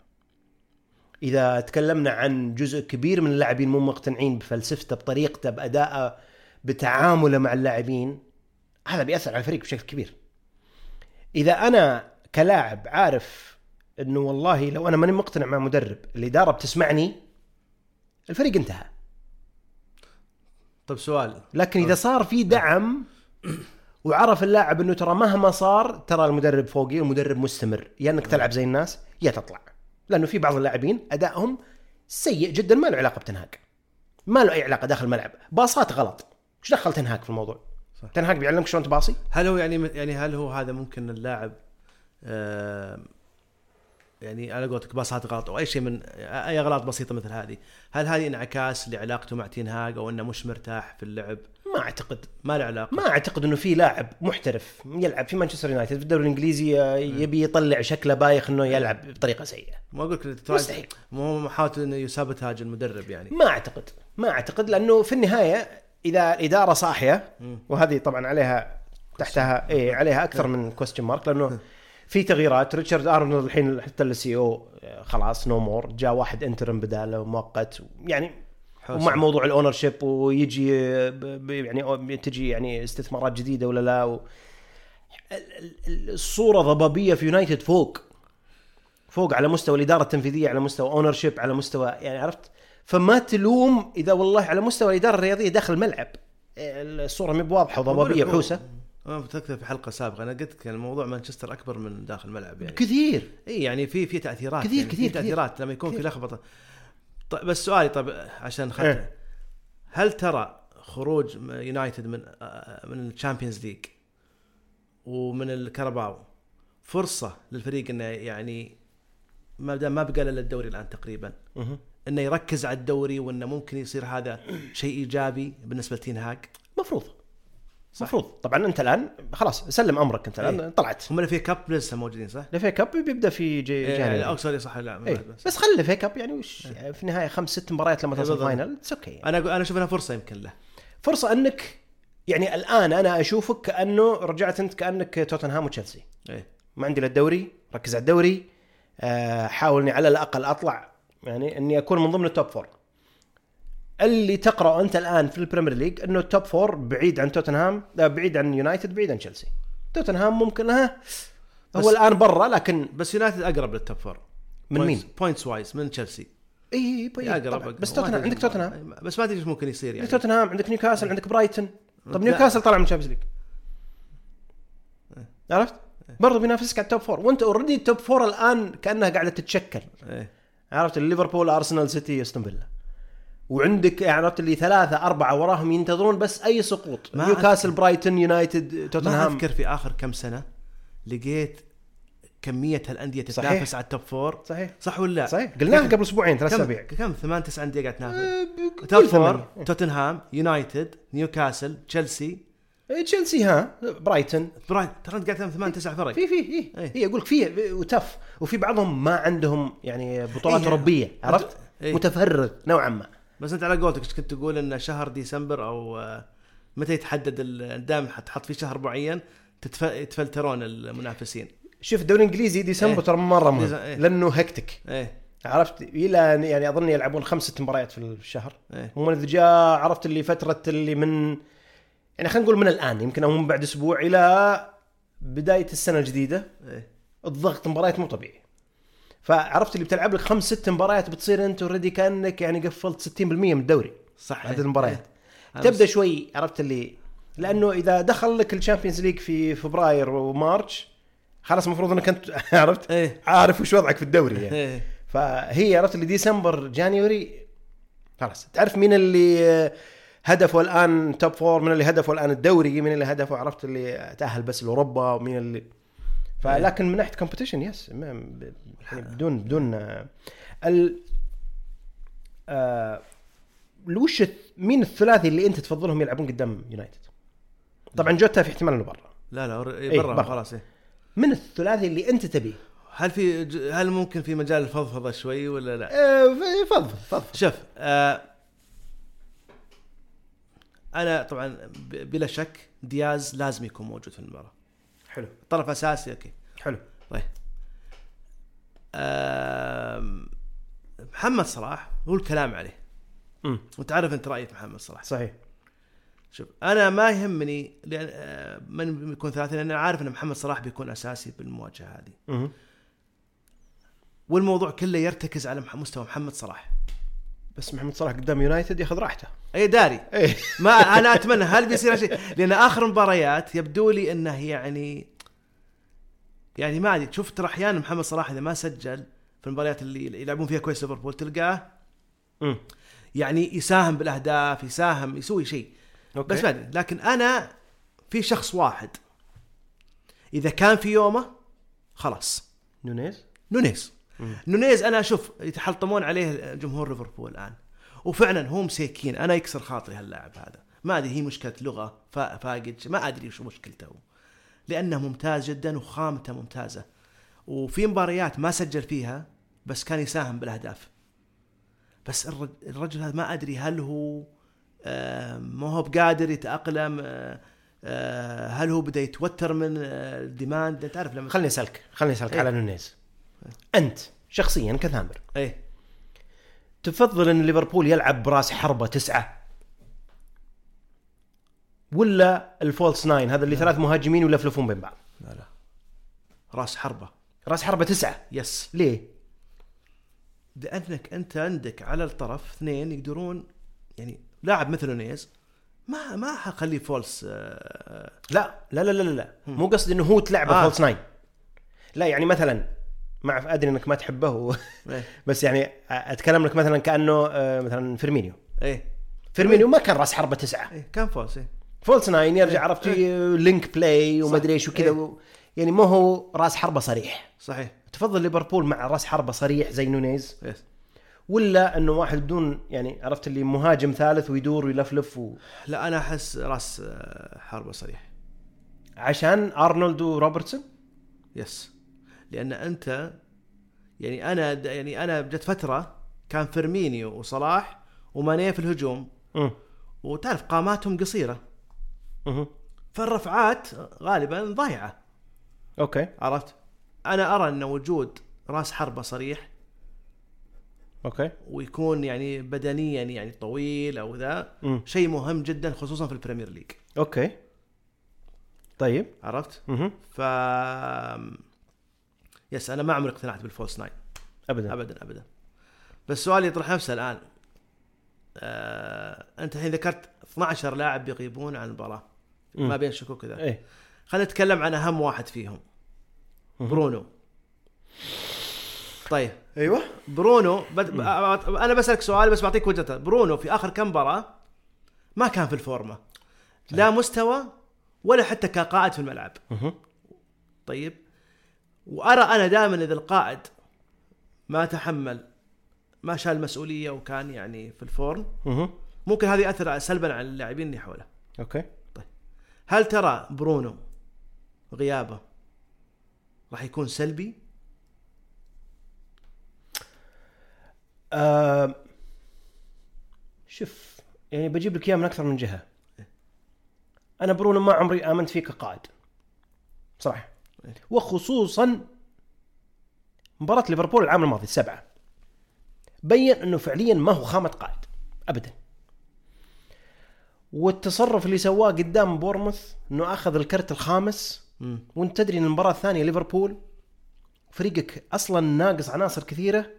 إذا تكلمنا عن جزء كبير من اللاعبين مو مقتنعين بفلسفته بطريقته بادائه بتعامله مع اللاعبين هذا بيأثر على الفريق بشكل كبير. إذا أنا كلاعب عارف إنه والله لو أنا ماني مقتنع مع مدرب الاداره بتسمعني الفريق انتهى. طيب سؤال. لكن إذا صار في دعم وعرف اللاعب إنه ترى مهما صار ترى المدرب فوقي المدرب مستمر. يا إنك تلعب زي الناس يا تطلع. لأنه في بعض اللاعبين أدائهم سيء جدا ما له علاقة بتنهاك. ما له أي علاقة داخل الملعب. باصات غلط. إيش دخل تنهاك في الموضوع؟ صح. تنهاك بيعلمك شلون تباصي؟ هل هو يعني يعني هل هو هذا ممكن اللاعب آه، يعني على قولتك باصات غلط أو أي شيء من أي أغلاط بسيطة مثل هذه، هل هذه انعكاس لعلاقته مع تينهاج أو إنه مش مرتاح في اللعب؟ ما أعتقد ما له علاقة. ما أعتقد إنه في لاعب محترف يلعب في مانشستر يونايتد في الدوري الإنجليزي آه، يبي يطلع شكله بايخ إنه يلعب بطريقة سيئة. ما أقول لك مستحيل. مو محاولة إنه يسابتاج المدرب يعني. ما أعتقد ما أعتقد لأنه في النهاية إذا الاداره صاحية وهذه طبعا عليها تحتها إيه عليها أكثر من question mark لأنه في تغييرات. ريتشارد أرنولد الحين حتى ال CEO خلاص no more جاء واحد interim بداله مؤقت يعني ومع موضوع ال ownership ويجي يعني تجي يعني استثمارات جديدة ولا لا و... ال- ال- الصورة ضبابية في يونايتد فوق فوق على مستوى الإدارة التنفيذية على مستوى ownership على مستوى يعني عرفت؟ فما تلوم إذا والله على مستوى الإدارة الرياضية داخل الملعب. الصورة مي بواضحة وضبابية وحوسه أنا بتذكر في حلقة سابقة أنا قلت لك يعني موضوع مانشستر أكبر من داخل الملعب يعني. كثير. إي يعني في في تأثيرات كثير- يعني كثير- في تأثيرات لما يكون في كثير. لخبطة. طيب بس سؤالي طيب عشان ختم إيه. هل ترى خروج يونايتد من من الشامبيونز ليج ومن الكاراباو فرصة للفريق إنه يعني ما دام ما بقى إلا الدوري الآن تقريبا. إنه يركز على الدوري وإنه ممكن يصير هذا شيء إيجابي بالنسبة لتين هاج مفروض مفروض. طبعا أنت الآن خلاص سلم أمرك أنت الآن. إيه. طلعت. هم اللي FA Cup لسه موجودين صح؟ ال FA Cup بيبدأ في جي إيه، January لا اقصد صح لا إيه. بس. بس خلي ال FA Cup يعني وش في النهاية خمس ست مباريات لما بالضبط. final it's okay أنا أنا أشوف إنها فرصة يمكن له. فرصة أنك يعني الآن أنا أشوفك كأنه رجعت أنت كأنك توتنهام وتشيلسي. إيه. ما عندي الا الدوري ركز على الدوري. آه، حاول اني على الأقل أطلع يعني إني أكون من ضمن ال top four اللي تقرا أنت الآن في البريمير ليج إنه ال top four بعيد عن توتنهام لا بعيد عن يونايتد بعيد عن تشيلسي توتنهام ممكن ها هو الآن برا لكن بس يونايتد أقرب لل top four من مين؟ points wise من تشيلسي إي إي أقرب طبعاً. بس توتنهام عندك توتنهام بس ما أدري إيش ممكن يصير يعني عندك توتنهام عندك نيوكاسل عندك برايتون طب. نيوكاسل طلع من الشامبيونز ليج إيه. عرفت؟ برضه بينافسك على ال top four وأنت already ال top four الآن كأنها قاعدة تتشكل إيه. عرفت ليفربول أرسنال سيتي أستون فيلا وعندك يعني عرفت اللي ثلاثة أربعة وراهم ينتظرون بس أي سقوط. ما نيوكاسل برايتون يونايتد ما توتنهام أذكر في آخر كم سنة لقيت كمية هالأندية صحيح. تتنافس على ال top four صحيح. صح ولا لا؟ صحيح. قلناها قبل أسبوعين ثلاث أسابيع. كم؟ ثمان تسع أندية قاعد تنافس. أه، top قول four. توتنهام يونايتد نيوكاسل تشيلسي. إيه، تشيلسي ها؟ برايتون. برايت ترى أنت قاعد تنافس ثمان تسع فرق. في في إيه. أقول لك في وتف. وفي بعضهم ما عندهم يعني بطولات إيه. أوروبية عرفت؟ إيه. متفرغ نوعا ما. بس انت على قولتك كنت تقول إن شهر ديسمبر أو آه، متى يتحدد دائما حتحط في شهر معين. يتفلترون المنافسين. شوف الدوري الإنجليزي ديسمبر إيه. ترى مرة مهم. إيه. لأنه hectic إيه. عرفت؟ إلى يعني أظن يلعبون خمس ست مباريات في الشهر. إيه. هم إذا جاء عرفت اللي فترة اللي من يعني خلينا نقول من الآن يمكن أو من بعد أسبوع إلى بداية السنة الجديدة. إيه. الضغط مباريات مو طبيعي. فعرفت اللي بتلعب لك خمس ست مباريات بتصير انت already كأنك يعني قفلت 60% من الدوري. صح عدد. المباريات. تبدأ شوي عرفت اللي؟ لأنه إذا دخل لك الشامبيونز ليج في فبراير و March خلاص المفروض إنك أنت عرفت؟ إيه. عارف وش وضعك في الدوري يعني. إيه. فهي عرفت اللي ديسمبر January خلاص. تعرف مين اللي هدفه الآن top four من اللي هدفه الآن الدوري؟ مين اللي هدفه؟ عرفت اللي تأهل بس لأوروبا؟ ومين اللي فلكن من ناحية competition yes يعني بدون بدون آه، ال آه، وش مين الثلاثي اللي أنت تفضلهم يلعبون قدام يونايتد؟ طبعا جوتا في احتمال إنه برا لا لا إيه، إيه برا برا. خلاص إيه من الثلاثي اللي أنت تبيه؟ هل في ج- هل ممكن في مجال الفضفضة شوي ولا لا؟ آه، فضفض فضفض شوف آه أنا طبعا بلا شك دياز لازم يكون موجود في المباراة حلو. طرف أساسي okay. حلو. طيب. محمد صلاح هو الكلام عليه. امم وتعرف أنت رايي في محمد صلاح. صحيح. شوف أنا ما يهمني لأن آه، من يكون ثلاثة لأن أنا عارف أن محمد صلاح بيكون أساسي بالمواجهة هذه. مهم. والموضوع كله يرتكز على مستوى محمد صلاح. بس محمد صلاح قدام يونايتد ياخذ راحته. أي داري. إيه ما أنا أتمنى هل بيصير شيء لأن آخر مباريات يبدو لي إنه يعني يعني ما أدري شوف ترى أحيانا محمد صلاح إذا ما سجل في المباريات اللي يلعبون فيها كويس ليفربول تلقاه يعني يساهم بالأهداف يساهم يسوي شيء. okay. بس ما أدري. لكن أنا في شخص واحد. إذا كان في يومه خلاص. نونيز؟ نونيز. نونيز أنا أشوف يتحلطمون عليه جمهور ليفربول الآن. وفعلا هو مسيكين أنا يكسر خاطري هاللاعب هذا. ما أدري هي مشكلة لغة فا- فاقد. ما أدري وش مشكلته. لأنه ممتاز جدا وخامته ممتازة. وفي مباريات ما سجل فيها بس كان يساهم بالأهداف. بس الرج- الرجل هذا ما أدري هل هو آه، ما هو بقادر يتأقلم آه، آه، هل هو بدا يتوتر من ال demand؟ تعرف لما خليني أسألك خليني أسألك إيه. على نونيز. أنت شخصيا كثامر. إيه. تفضل إن ليفربول يلعب براس حربة تسعة؟ ولا ال false nine هذا اللي ثلاث مهاجمين ويلفلفون بين بعض؟ لا لا. راس حربة. راس حربة تسعة؟ yes. ليه؟ لأنك أنت عندك على الطرف اثنين يقدرون يعني لاعب مثل نونيز ما ما حخليه false آه، لا لا لا لا لا مو قصدي إنه هو تلعب آه. false nine. لا يعني مثلا مع أدري إنك ما تحبه. و... إيه. بس يعني أتكلم لك مثلا كأنه آه، مثلا فيرمينيو. إيه. فيرمينيو ما كان راس حربة تسعة. إيه كان false إيه. false nine يرجع إيه. عرفت link play وما. ادري إيش وكذا إيه. و... يعني ما هو راس حربة صريح. صحيح. تفضل ليفربول مع راس حربة صريح زي نونيز. yes ولا إنه واحد بدون يعني عرفت اللي مهاجم ثالث ويدور ويلفلف و... لا أنا أحس راس آه، حربة صريح. عشان أرنولد وروبرتسون؟ yes. لأن أنت يعني أنا يعني أنا جت فترة كان فيرمينيو وصلاح وماني في الهجوم. امم وتعرف قاماتهم قصيرة. مهم. فالرفعات غالبا ضايعة. okay. عرفت؟ أنا أرى أن وجود راس حربة صريح. okay. ويكون يعني بدنيا يعني طويل أو ذا امم شيء مهم جدا خصوصا في البريمير ليج. okay. طيب. عرفت؟ مهم. ف yes أنا ما عمري اقتنعت بال false nine. ابدا. ابدا ابدا. بس سؤالي يطرح نفسه الآن. آه أنت الحين ذكرت 12 لاعب يغيبون عن المباراة. ما بين شكوك كذا إيه. خلينا نتكلم عن أهم واحد فيهم. برونو. طيب. أيوه. برونو بد... أنا بسألك سؤال بس بعطيك وجهته برونو في آخر كم مباراة ما كان في الفورمة. لا مستوى ولا حتى كقائد في الملعب. طيب. وأرى أنا دائما إذا القائد ما تحمل ما شال المسؤوليه وكان يعني في ال form. ممكن هذه ياثر سلبا على اللاعبين اللي حوله. okay. هل ترى برونو غيابه راح يكون سلبي؟ آه شوف يعني بجيب لك إياه من أكثر من جهة. أنا برونو ما عمري آمنت فيه كقائد. صراحة. إيه. وخصوصا مباراة ليفربول العام الماضي السبعة. بين أنه فعليا ما هو خامة قائد ابدا. والتصرف اللي سواه قدام بورموث إنه أخذ الكرت الخامس. وأنت تدري إن المباراة الثانية ليفربول فريقك أصلا ناقص عناصر كثيرة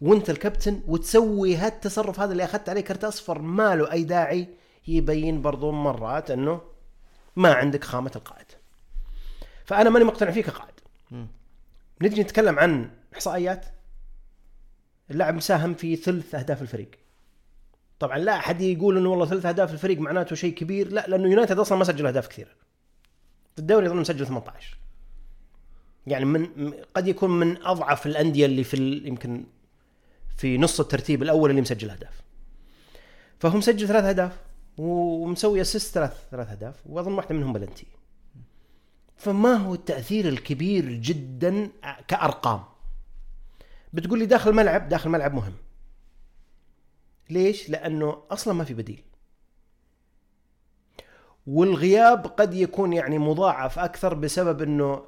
وأنت الكابتن وتسوي هالتصرف هذا اللي أخذت عليه كرت أصفر ما له أي داعي يبين برضو مرات إنه ما عندك خامة القائد. فأنا ماني مقتنع فيه كقائد. نجي نتكلم عن إحصائيات. اللاعب مساهم في ثلث أهداف الفريق. طبعا لا أحد يقول إنه والله ثلث أهداف الفريق معناته شيء كبير. لا لأنه يونايتد أصلا ما سجل أهداف كثيرة. في الدوري أظن مسجل 18 يعني من قد يكون من أضعف الأندية اللي في ال- يمكن في نص الترتيب الأول اللي مسجل أهداف. فهو مسجل ثلاث أهداف ومسوي أسيست ثلاث ثلاث أهداف وأظن واحدة منهم بلنتي. فما هو التأثير الكبير جدا كأرقام. بتقول لي داخل الملعب داخل الملعب مهم. ليش؟ لأنه أصلا ما في بديل. والغياب قد يكون يعني مضاعف أكثر بسبب إنه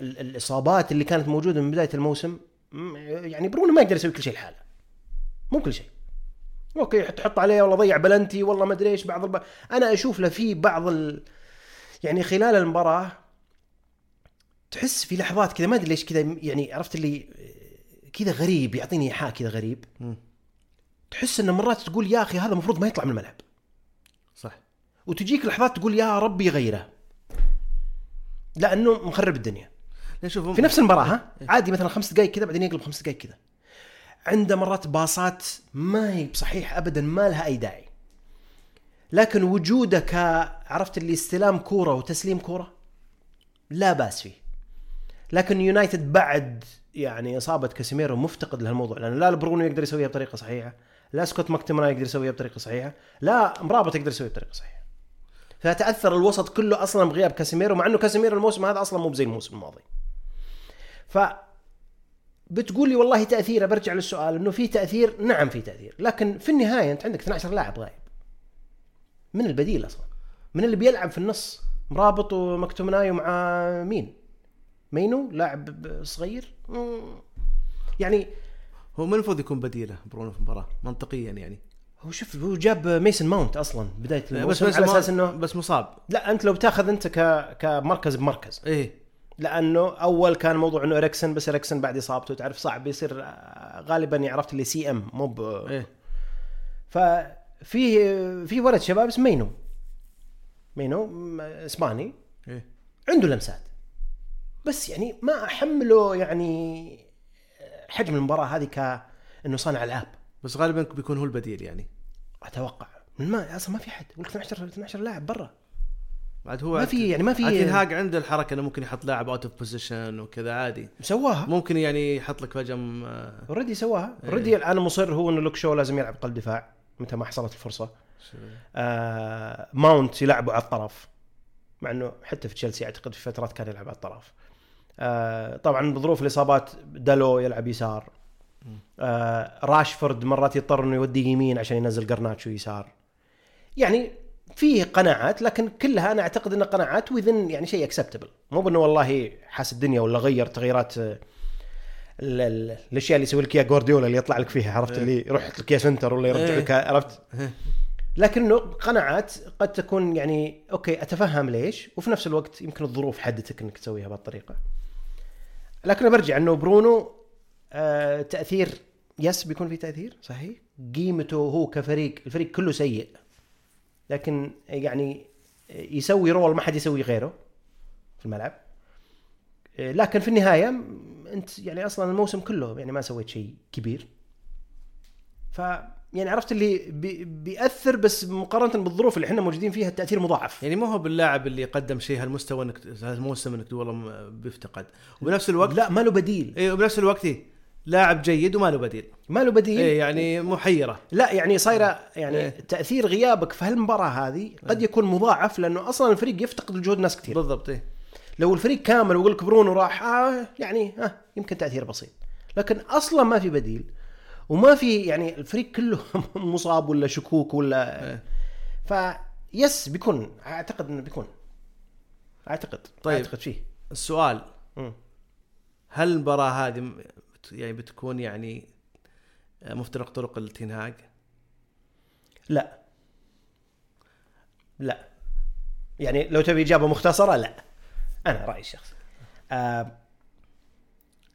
ال- الإصابات اللي كانت موجودة من بداية الموسم يعني برونو ما يقدر يسوي كل شيء لحاله. مو كل شيء. okay تحط عليه والله ضيع بلنتي والله ما أدري إيش بعض الب... أنا أشوف له في بعض ال... يعني خلال المباراة تحس في لحظات كذا ما أدري ليش كذا يعني عرفت اللي كذا غريب يعطيني إيحاء كذا غريب. تحس انه مرات تقول يا أخي هذا المفروض ما يطلع من الملعب. صح. وتجيك لحظات تقول يا ربي يغيره لأنه مخرب الدنيا. نشوف في نفس المباراة ها؟ عادي مثلا خمس دقائق كذا بعدين يقلب خمس دقائق كذا. عنده مرات باصات ما هي بصحيح ابدا ما لها أي داعي. لكن وجوده ك عرفت اللي استلام كورة وتسليم كورة؟ لا بأس فيه. لكن يونايتد بعد يعني إصابة كاسيميرو مفتقد لهالموضوع لأن لا برونو يقدر يسويها بطريقة صحيحة لا سكوت ماكتوميناي يقدر يسويها بطريقة صحيحة لا مرابط يقدر يسويها بطريقة صحيحة. فتأثر الوسط كله أصلا بغياب كاسيميرو مع إنه كاسيميرو الموسم هذا أصلا مو زي الموسم الماضي. ف بتقول لي والله تأثيره برجع للسؤال إنه في تأثير؟ نعم في تأثير لكن في النهاية أنت عندك 12 لاعب غايب. من البديل أصلا. من اللي بيلعب في النص مرابط وماكتوميناي مع مين؟ مينو لاعب صغير. يعني هو من المفروض يكون بديله برونو في المباراة منطقيا يعني. هو شوف هو جاب ميسن ماونت أصلا بداية بس الموسم بس على أساس إنه بس مصاب. لا أنت لو بتاخذ أنت ك كمركز بمركز. إيه. لأنه أول كان موضوع إنه إريكسن بس إريكسن بعد إصابته تعرف صعب يصير آه، غالبا عرفت اللي CM مو ب إيه. ففي في ولد شباب اسمه مينو. مينو إسباني. إيه. عنده لمسات. بس يعني ما أحمله يعني حجم المباراة هذه ك إنه صانع العاب بس غالبا بيكون هو البديل يعني. أتوقع. من ما أصلا ما في حد يقول لك 12 12 لاعب برا. بعد هو ما في يعني ما في لكن تنهاج عنده الحركة إنه ممكن يحط لاعب out of position وكذا عادي. سواها. ممكن يعني يحط لك فجاه م- آه، already سواها. إيه. already الان مصر هو إنه لوك شو لازم يلعب قلب دفاع. متى ما حصلت الفرصة. آه ماونت يلعبه على الطرف مع إنه حتى في تشيلسي أعتقد في فترات كان يلعب على الطرف. آه طبعا بظروف الإصابات دالو يلعب يسار. آه راشفورد مرات يضطر إنه يودي يمين عشان ينزل قرناتشو يسار. يعني فيه قناعات لكن كلها أنا أعتقد انها قناعات within يعني شيء acceptable مو بإنه والله حاس الدنيا ولا غير تغييرات آه، الأشياء اللي يسوي لك إياها جوارديولا اللي يطلع لك فيها عرفت إيه. اللي يروح يحط لك إياه center ولا يرجع إيه. لك عرفت إيه. لكنه قناعات قد تكون يعني okay أتفهم ليش وفي نفس الوقت يمكن الظروف حدتك إنك تسويها بهالطريقه. لكن برجع إنه برونو آه تأثير yes بيكون في تأثير صحيح قيمته هو كفريق الفريق كله سيء لكن يعني يسوي role ما حد يسوي غيره في الملعب آه، لكن في النهاية انت يعني أصلا الموسم كله يعني ما سويت شيء كبير. ف يعني عرفت اللي بي بيأثر بس مقارنة بالظروف اللي إحنا موجودين فيها التأثير مضاعف. يعني مو هو باللاعب اللي قدم شيء هالمستوى إنك هالموسم إنك والله بيفتقد. وبنفس الوقت لا ما له بديل. اي وبنفس الوقت إيه لاعب جيد وما له بديل. ما له بديل. اي يعني محيرة. لا يعني صايرة يعني إيه. تأثير غيابك في هالمباراة هذه قد يكون مضاعف لأنه أصلا الفريق يفتقد لجهود ناس كثير بالضبط اي لو الفريق كامل ويقول لك برونو راح آه يعني آه يمكن تأثير بسيط لكن أصلا ما في بديل وما في يعني الفريق كله مصاب ولا شكوك ولا. ف يس بيكون أعتقد إنه بيكون أعتقد طيب. أعتقد فيه السؤال. هل المباراة هذه يعني بتكون يعني مفترق طرق التنهاج لا لا يعني لو تبي إجابة مختصرة لا أنا رأيي الشخصي. آه،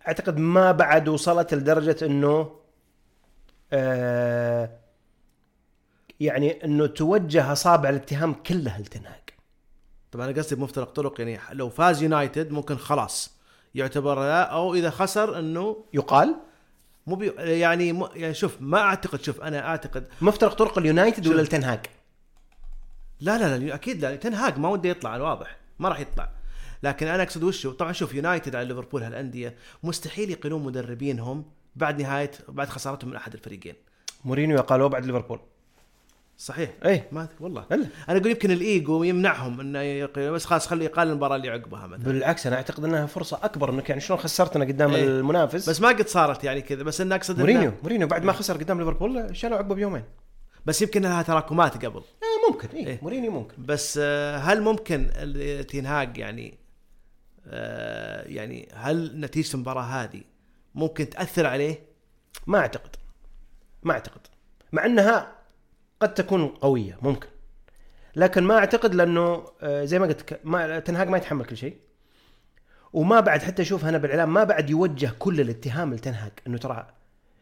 أعتقد ما بعد وصلت لدرجة إنه آه، يعني إنه توجه أصابع الاتهام كلها لتنهاج. طبعا أنا قصدي بمفترق طرق يعني لو فاز يونايتد ممكن خلاص يعتبر لا أو إذا خسر إنه يقال؟ مو بي يعني م- يعني شوف ما أعتقد شوف أنا أعتقد مفترق طرق اليونايتد ولا التنهاج؟ لا لا لا أكيد لا تنهاج ما وده يطلع واضح ما راح يطلع. لكن أنا أقصد وشو؟ طبعا شوف يونايتد على ليفربول هالأندية مستحيل يقيلون مدربينهم بعد نهاية بعد خسارتهم من أحد الفريقين. مورينيو قالوا بعد ليفربول. صحيح. إيه. ما والله. إلا. أنا أقول يمكن الإيجو يمنعهم إنه يقيل بس خلاص خليه يقال المباراة اللي عقبها مثلا. بالعكس أنا أعتقد إنها فرصة أكبر إنك يعني شلون خسرتنا قدام إيه. المنافس؟ بس ما قد صارت يعني كذا بس أنا أقصد إنه- مورينيو مورينيو بعد ما خسر قدام ليفربول شالوا عقبه بيومين. بس يمكن لها تراكمات قبل. آه ممكن إيه. إيه. مورينيو ممكن. بس آه، هل ممكن تنهاج يعني يعني هل نتيجة المباراة هذه ممكن تأثر عليه؟ ما أعتقد. ما أعتقد. مع أنها قد تكون قوية ممكن. لكن ما أعتقد لأنه آه، زي ما قلت ما تنهاج ما يتحمل كل شيء. وما بعد حتى أشوف أنا بالإعلام ما بعد يوجه كل الاتهام لتنهاج إنه ترى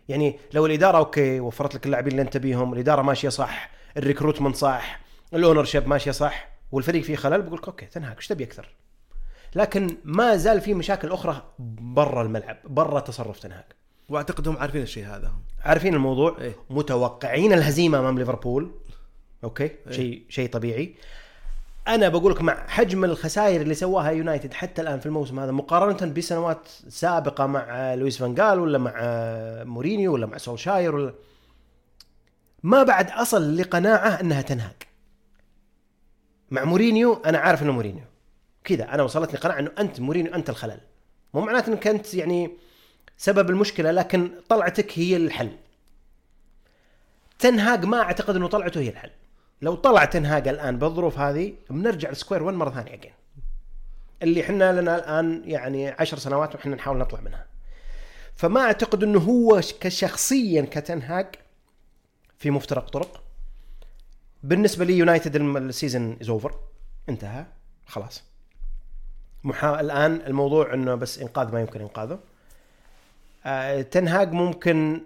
يعني لو الإدارة okay وفرت لك اللاعبين اللي أنت بيهم الإدارة ماشية صح ال recruitment صح ال ownership ماشية صح والفريق فيه خلل بقول لك okay تنهاج إيش تبي أكثر؟ لكن ما زال في مشاكل أخرى برا الملعب برا تصرف تنهاج واعتقد هم عارفين الشيء هذا. عارفين الموضوع؟ إيه. متوقعين الهزيمة أمام ليفربول. okay؟ شيء شيء طبيعي. أنا بقول لك مع حجم الخسائر اللي سواها يونايتد حتى الآن في الموسم هذا مقارنة بسنوات سابقة مع لويس فانجال ولا مع مورينيو ولا مع سولشاير ولا ما بعد أصل لقناعة أنها تنهاج. مع مورينيو أنا عارف إنه مورينيو. كذا. أنا وصلتني قناعة إنه أنت مورينيو أنت الخلل. مو معناته إنك أنت يعني سبب المشكلة لكن طلعتك هي الحل. تنهاج ما أعتقد إنه طلعته هي الحل. لو طلع تنهاج الآن بالظروف هذه بنرجع ل square 1 مرة ثانية again اللي إحنا لنا الآن يعني عشر سنوات وإحنا نحاول نطلع منها. فما أعتقد إنه هو كشخصيا كتين هاج في مفترق طرق. بالنسبة لي يونايتد ال season is over انتهى. خلاص. محا... الآن الموضوع إنه بس إنقاذ ما يمكن إنقاذه. آه، تين هاج ممكن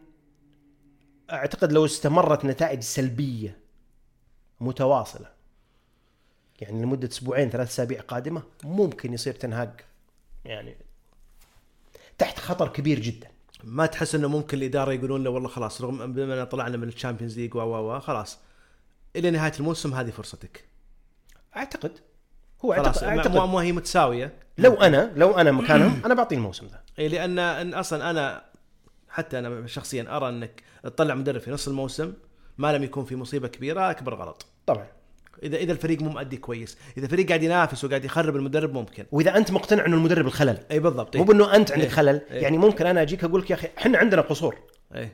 أعتقد لو استمرت نتائج سلبية متواصلة يعني لمدة أسبوعين ثلاث أسابيع قادمة ممكن يصير تين هاج يعني تحت خطر كبير جدا. ما تحس إنه ممكن الإدارة يقولون له والله خلاص رغم بما اننا طلعنا من ال Champions League و خلاص إلى نهاية الموسم هذه فرصتك. أعتقد. هو خلاص اعتقد, مو هي متساوية. لو أنا لو أنا مكانهم أنا بعطيه الموسم ذا. اي لأن إن أصلا أنا حتى أنا شخصيا أرى إنك تطلع مدرب في نص الموسم ما لم يكون في مصيبة كبيرة أكبر غلط. طبعا. اذا إذا الفريق مو مؤدي كويس إذا الفريق قاعد ينافس وقاعد يخرب المدرب ممكن. وإذا أنت مقتنع إنه المدرب الخلل. اي بالضبط. مو بإنه أنت عندك إيه. خلل. إيه. يعني ممكن أنا أجيك أقول لك يا أخي إحنا عندنا قصور. اي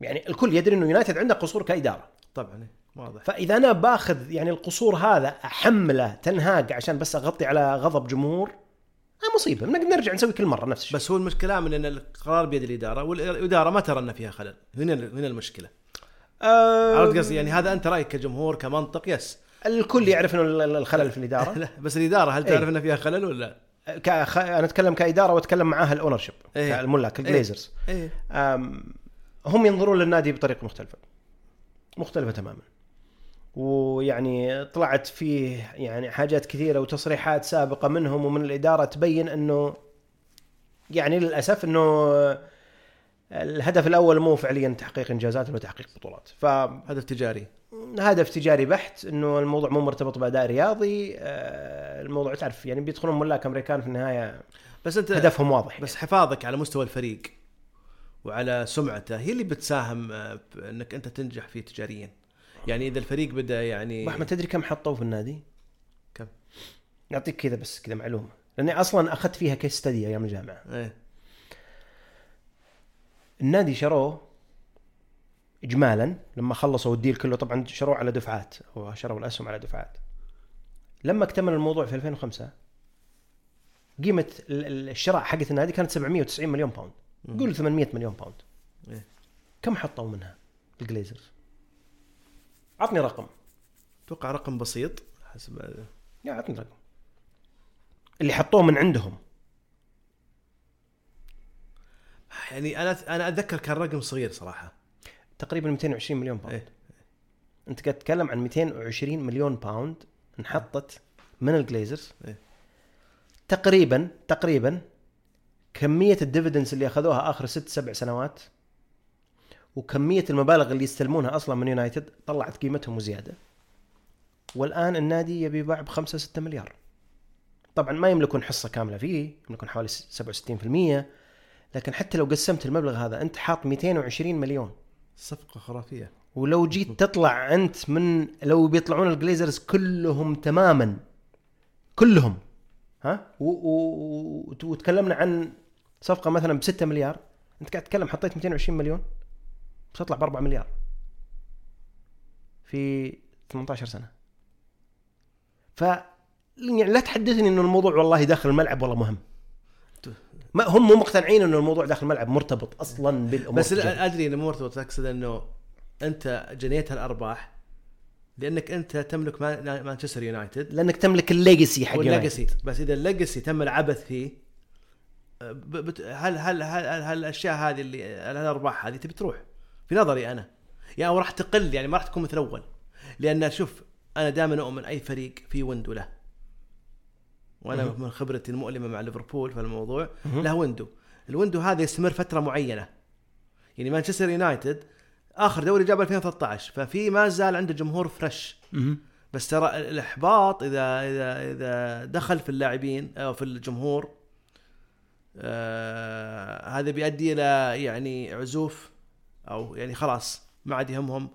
يعني الكل يدري إنه يونايتد عنده قصور كإدارة. طبعا. واضح. فإذا أنا باخذ يعني القصور هذا أحمله تنهاج عشان بس أغطي على غضب جمهور آه مصيبة. بنقدر نرجع نسوي كل مرة نفس الشيء. بس هو المشكلة من إن القرار بيد الإدارة والإدارة ما ترى ان فيها خلل. هنا هنا المشكلة. آه عرفت قصدي؟ يعني هذا أنت رأيك كجمهور كمنطق yes. الكل يعرف إنه ال- ال- الخلل في الإدارة. لا بس الإدارة هل إيه. تعرف ان فيها خلل ولا كأخ... أنا أتكلم كإدارة وأتكلم معاها ال ownership إيه. الملاك ال Glazers إيه. أم، هم ينظرون للنادي بطريقة مختلفة. مختلفة تماما. ويعني طلعت فيه يعني حاجات كثيرة وتصريحات سابقة منهم ومن الإدارة تبين إنه يعني للأسف إنه الهدف الأول مو فعليا تحقيق إنجازات ولا تحقيق بطولات. هدف تجاري. فهدف تجاري بحت إنه الموضوع مو مرتبط بأداء رياضي آه، الموضوع تعرف يعني بيدخلون ملاك أمريكان في النهاية بس أنت هدفهم واضح بس حفاظك على مستوى الفريق وعلى سمعته هي اللي بتساهم آه، بأنك أنت تنجح فيه تجاريا؟ يعني إذا الفريق بدأ يعني ابو أحمد تدري كم حطوا في النادي؟ كم؟ نعطيك كذا بس كذا معلومة. لأني أصلا أخذت فيها case study أيام الجامعة. إيه. النادي شروه اجمالا. لما خلصوا ال deal كله طبعا شروه على دفعات هو شروا الأسهم على دفعات. لما اكتمل الموضوع في 2005 قيمة ال- ال- الشراء حقت النادي كانت 790 مليون pound قول 800 مليون pound إيه. كم حطوا منها ال Glazers عطني رقم. أتوقع رقم بسيط حسب يا عطني رقم اللي حطوه من عندهم. يعني أنا أنا أتذكر كان رقم صغير صراحة. تقريبا 220 مليون pound إيه. أنت قاعد تتكلم عن 220 مليون pound انحطت من ال Glazers إيه. تقريبا تقريبا كمية ال dividends اللي أخذوها آخر ست سبع سنوات وكمية المبالغ اللي يستلمونها أصلا من يونايتد طلعت قيمتهم وزيادة. والآن النادي يبي يباع ب 5 6 مليار. طبعا ما يملكون حصة كاملة فيه يملكون حوالي 67% لكن حتى لو قسمت المبلغ هذا أنت حاط 220 مليون. صفقة خرافية. ولو جيت تطلع أنت من لو بيطلعون الجليزرز كلهم تماما كلهم ها؟ وتكلمنا عن صفقة مثلا ب 6 مليار أنت قاعد تتكلم حطيت 220 مليون؟ بتطلع ب 4 مليار. في 18 سنة. ف يعني لا تحدثني إنه الموضوع والله داخل الملعب والله مهم. ما هم مو مقتنعين إنه الموضوع داخل الملعب مرتبط أصلا بالأمور بس أدري إنه مو مرتبط أقصد إنه أنت جنيت الارباح لأنك أنت تملك ما- مانشستر يونايتد. لأنك تملك الليجسي حق يونايتد. بس إذا ال legacy تم العبث فيه بت- هل هل هل, هل, الأشياء هذه اللي الأرباح هذه تبي تروح؟ في نظري أنا يعني أو راح تقل يعني ما راح تكون مثل اول لأن شوف أنا دائما أؤمن أي فريق في window له وأنا مهم. من خبرتي المؤلمة مع ليفربول في الموضوع مهم. له window ال window هذا يستمر فترة معينة يعني مانشستر يونايتد آخر دوري جاب 2013 ففي ما زال عنده جمهور fresh. بس ترى الإحباط إذا إذا إذا دخل في اللاعبين أو في الجمهور آه هذا بيؤدي إلى يعني عزوف أو يعني خلاص ما عاد يهمهم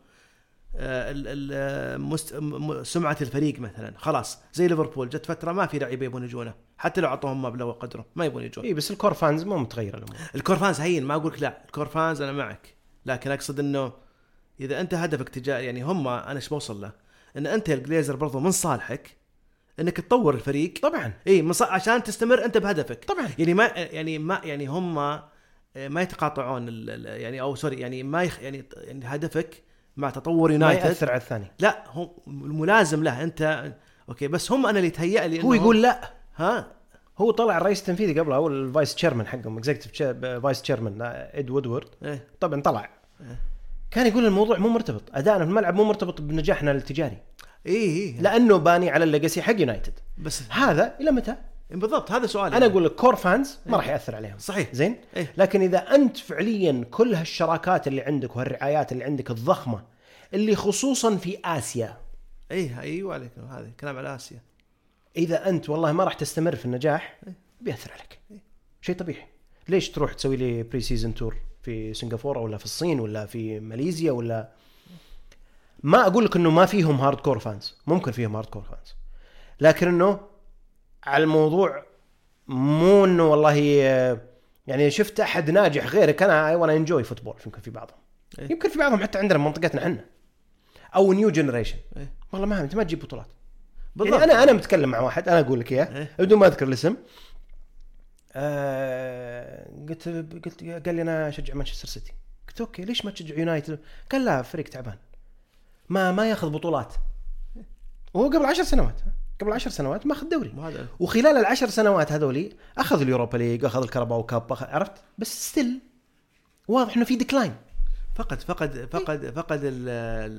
آه م- سمعة الفريق مثلا. خلاص زي ليفربول جت فترة ما في لعيبة يبون يجونه حتى لو أعطوهم مبلغ وقدره ما يبون يجون. اي بس ال core fans مو متغير الأمور. ال core fans هين ما أقول لك لا. ال core fans أنا معك. لكن أقصد إنه إذا أنت هدفك تجاه يعني هم أنا إيش بوصل له؟ إن أنت ال Glazer برضو من صالحك إنك تطور الفريق. طبعا. اي عشان تستمر أنت بهدفك. طبعا. يعني ما يعني ما يعني هم ما يتقاطعون يعني أو sorry يعني ما يخ يعني يعني هدفك مع تطور ما يونايتد يأثر على الثاني. لا هم ملازم له أنت okay بس هم أنا اللي تهيأ لي هو يقول لا. ها؟ هو طلع الرئيس التنفيذي قبله أو ال vice chairman حقهم executive vice chairman Ed Woodward. إيه. طبعا طلع. إيه. كان يقول الموضوع مو مرتبط ادائنا في الملعب مو مرتبط بنجاحنا التجاري. اي اي لأنه باني على ال legacy حق يونايتد. بس هذا إلى متى؟ بالضبط هذا سؤالي أنا أقول لك core fans ما راح يأثر عليهم. صحيح. زين؟ إيه. لكن إذا أنت فعليا كل هالشراكات اللي عندك وهالرعايات اللي عندك الضخمة اللي خصوصا في آسيا. إيه أيوه عليك هذا كلام على آسيا. إذا أنت والله ما راح تستمر في النجاح بيأثر عليك. شيء طبيعي. ليش تروح تسوي لي pre-season tour في سنغافورة ولا في الصين ولا في ماليزيا ولا؟ ما أقول لك إنه ما فيهم hardcore fans ممكن فيهم hardcore fans لكن إنه على الموضوع مو إنه والله يعني شفت أحد ناجح غيرك أنا اي وأنا enjoy football يمكن في بعضهم. إيه. يمكن في بعضهم حتى عندنا منطقتنا إحنا. أو new generation إيه. والله ما أنت ما تجيب بطولات. بالضبط. يعني أنا أنا متكلم مع واحد أنا أقول لك إياه. إيه. بدون ما أذكر الاسم. آه قلت قلت قال لي أنا أشجع مانشستر سيتي. قلت okay ليش ما تشجع يونايتد؟ قال لا فريق تعبان. ما ما ياخذ بطولات. وهو قبل عشر سنوات. قبل عشر سنوات ما أخذ دوري. هذا وخلال العشر سنوات هذولي اخذ ال Europa League اخذ ال Carabao Cup أخذ عرفت؟ بس still واضح إنه في decline فقد فقد فقد فقد ال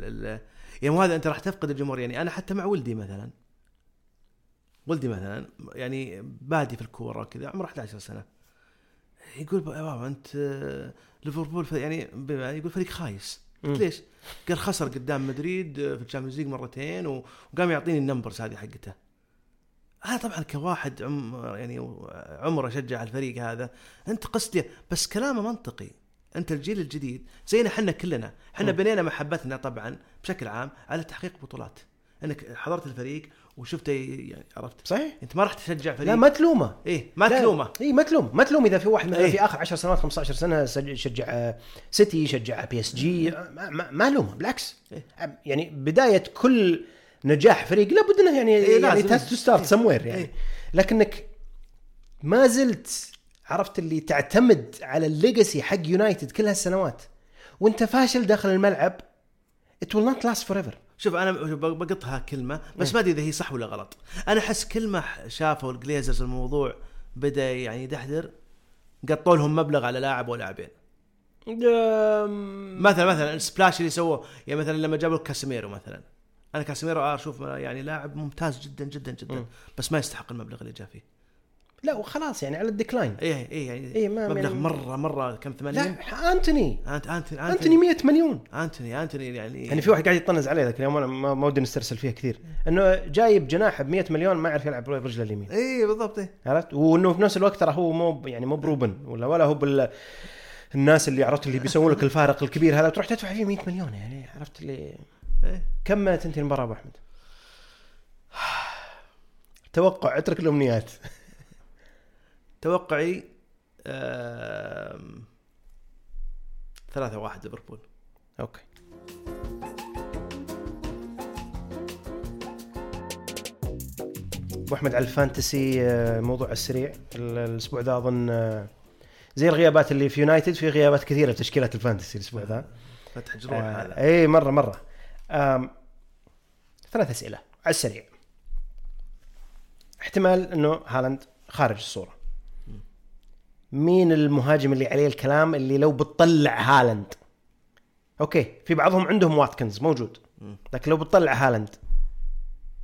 ال يعني مو هذا أنت راح تفقد الجمهور. يعني أنا حتى مع ولدي مثلا. ولدي مثلا يعني بادي في الكورة كذا عمره 11 سنة. يقول يا بابا أنت ليفربول يعني يقول فريق خايس. قلت. ليش؟ قال خسر قدام مدريد في ال Champions League مرتين وقام يعطيني ال numbers هذه حقته. أنا طبعا كواحد عم يعني عمره شجع الفريق هذا أنت لي بس كلامه منطقي أنت الجيل الجديد زينا إحنا كلنا إحنا. بنينا محبتنا طبعا بشكل عام على تحقيق بطولات أنك حضرت الفريق وشفته يعني عرفت؟ صحيح. أنت ما راح تشجع فريق؟ لا ما تلومه. إيه ما تلومه. اي ما تلوم. ما تلوم إذا في واحد إيه. في آخر 10 سنوات 15 سنة يشجع آه، سيتي يشجع بي اس جي ما, ما, ما لومه بالعكس. إيه. يعني بداية كل نجاح فريق لابد إنه يعني إيه، يعني. to start. somewhere يعني. إيه. لكنك ما زلت عرفت اللي تعتمد على ال legacy حق يونايتد كل هالسنوات. وأنت فاشل داخل الملعب. It will not last forever. شوف أنا بقطها كلمة بس إيه. ما أدري إذا هي صح ولا غلط. أنا أحس كل ما شافوا الجليزرز الموضوع بدأ يعني يدحدر قطوا لهم مبلغ على لاعب أو لاعبين مثلا مثلا ال splash اللي سووه يعني مثلا لما جابوا كاسيميرو مثلا. أنا كاسيميرو أشوف يعني لاعب ممتاز جدا جدا جدا مم. بس ما يستحق المبلغ اللي جاء فيه. لا وخلاص يعني على ال decline. إيه إيه يعني إيه، ما- مبلغ يعني- مرة مرة كم 80 لا أنتوني. انت أنتوني. أنتوني 100 مليون. أنتوني أنتوني يعني. يعني في واحد قاعد يطنز عليه ذاك اليوم أنا ما ودي نسترسل فيها كثير. إنه جايب جناح ب 100 مليون ما يعرف يلعب برجله اليمين. إيه بالضبط إيه. عرفت؟ وإنه في نفس الوقت ترى هو مو يعني مو بروبن ولا ولا هو بال الناس اللي عرفت اللي بيسوون لك الفارق الكبير هذا تروح تدفع فيه 100 مليون يعني عرفت اللي إيه. كم تنتهي المباراة أبو أحمد؟ توقع اترك الأمنيات. توقعي ثلاثة واحد ليفربول. okay. أبو أحمد على ال fantasy آه، موضوع السريع. ال- الأسبوع ذا أظن آه، زي الغيابات اللي في يونايتد في غيابات كثيرة في تشكيله ال fantasy الأسبوع ذا. فتح جروح هذا آه اي مرة مرة. ثلاث أسئلة على السريع. احتمال إنه هالاند خارج الصورة. مين المهاجم اللي عليه الكلام اللي لو بتطلع هالاند؟ okay في بعضهم عندهم واتكنز موجود. لكن لو بتطلع هالاند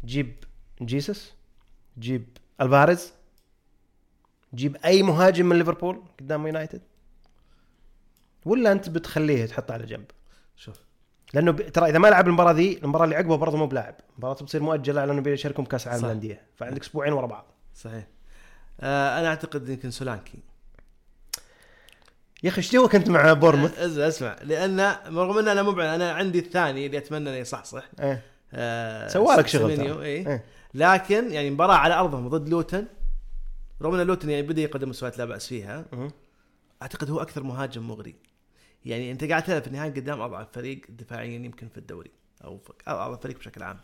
جيب جيسس جيب ألفاريز جيب أي مهاجم من ليفربول قدام يونايتد ولا أنت بتخليه تحطه على جنب؟ شوف. لأنه ب... ترى إذا ما لعب المباراة ذي المباراة اللي عقبها برضه مو بلاعب. المباراه بتصير مؤجلة لأنه بيشاركهم كأس العالم. للأندية. فعندك أسبوعين ورا بعض. صحيح. آه أنا أعتقد يمكن سولانكي يا أخي إيش جوك انت مع بورموث اسمع أسمع لأن رغم إن أنا مبعد أنا عندي الثاني اللي أتمنى إنه يصحصح إيه آه سوالك شغل سيمينيو ترى. إيه. إيه. لكن يعني مباراة على أرضهم ضد لوتن رغم إن لوتن يعني بدأ يقدم مستويات لا بأس فيها. أعتقد هو أكثر مهاجم مغري يعني أنت قاعد تلعب في النهاية قدام أضعف فريق دفاعيا يمكن في الدوري أو أضعف فريق بشكل عام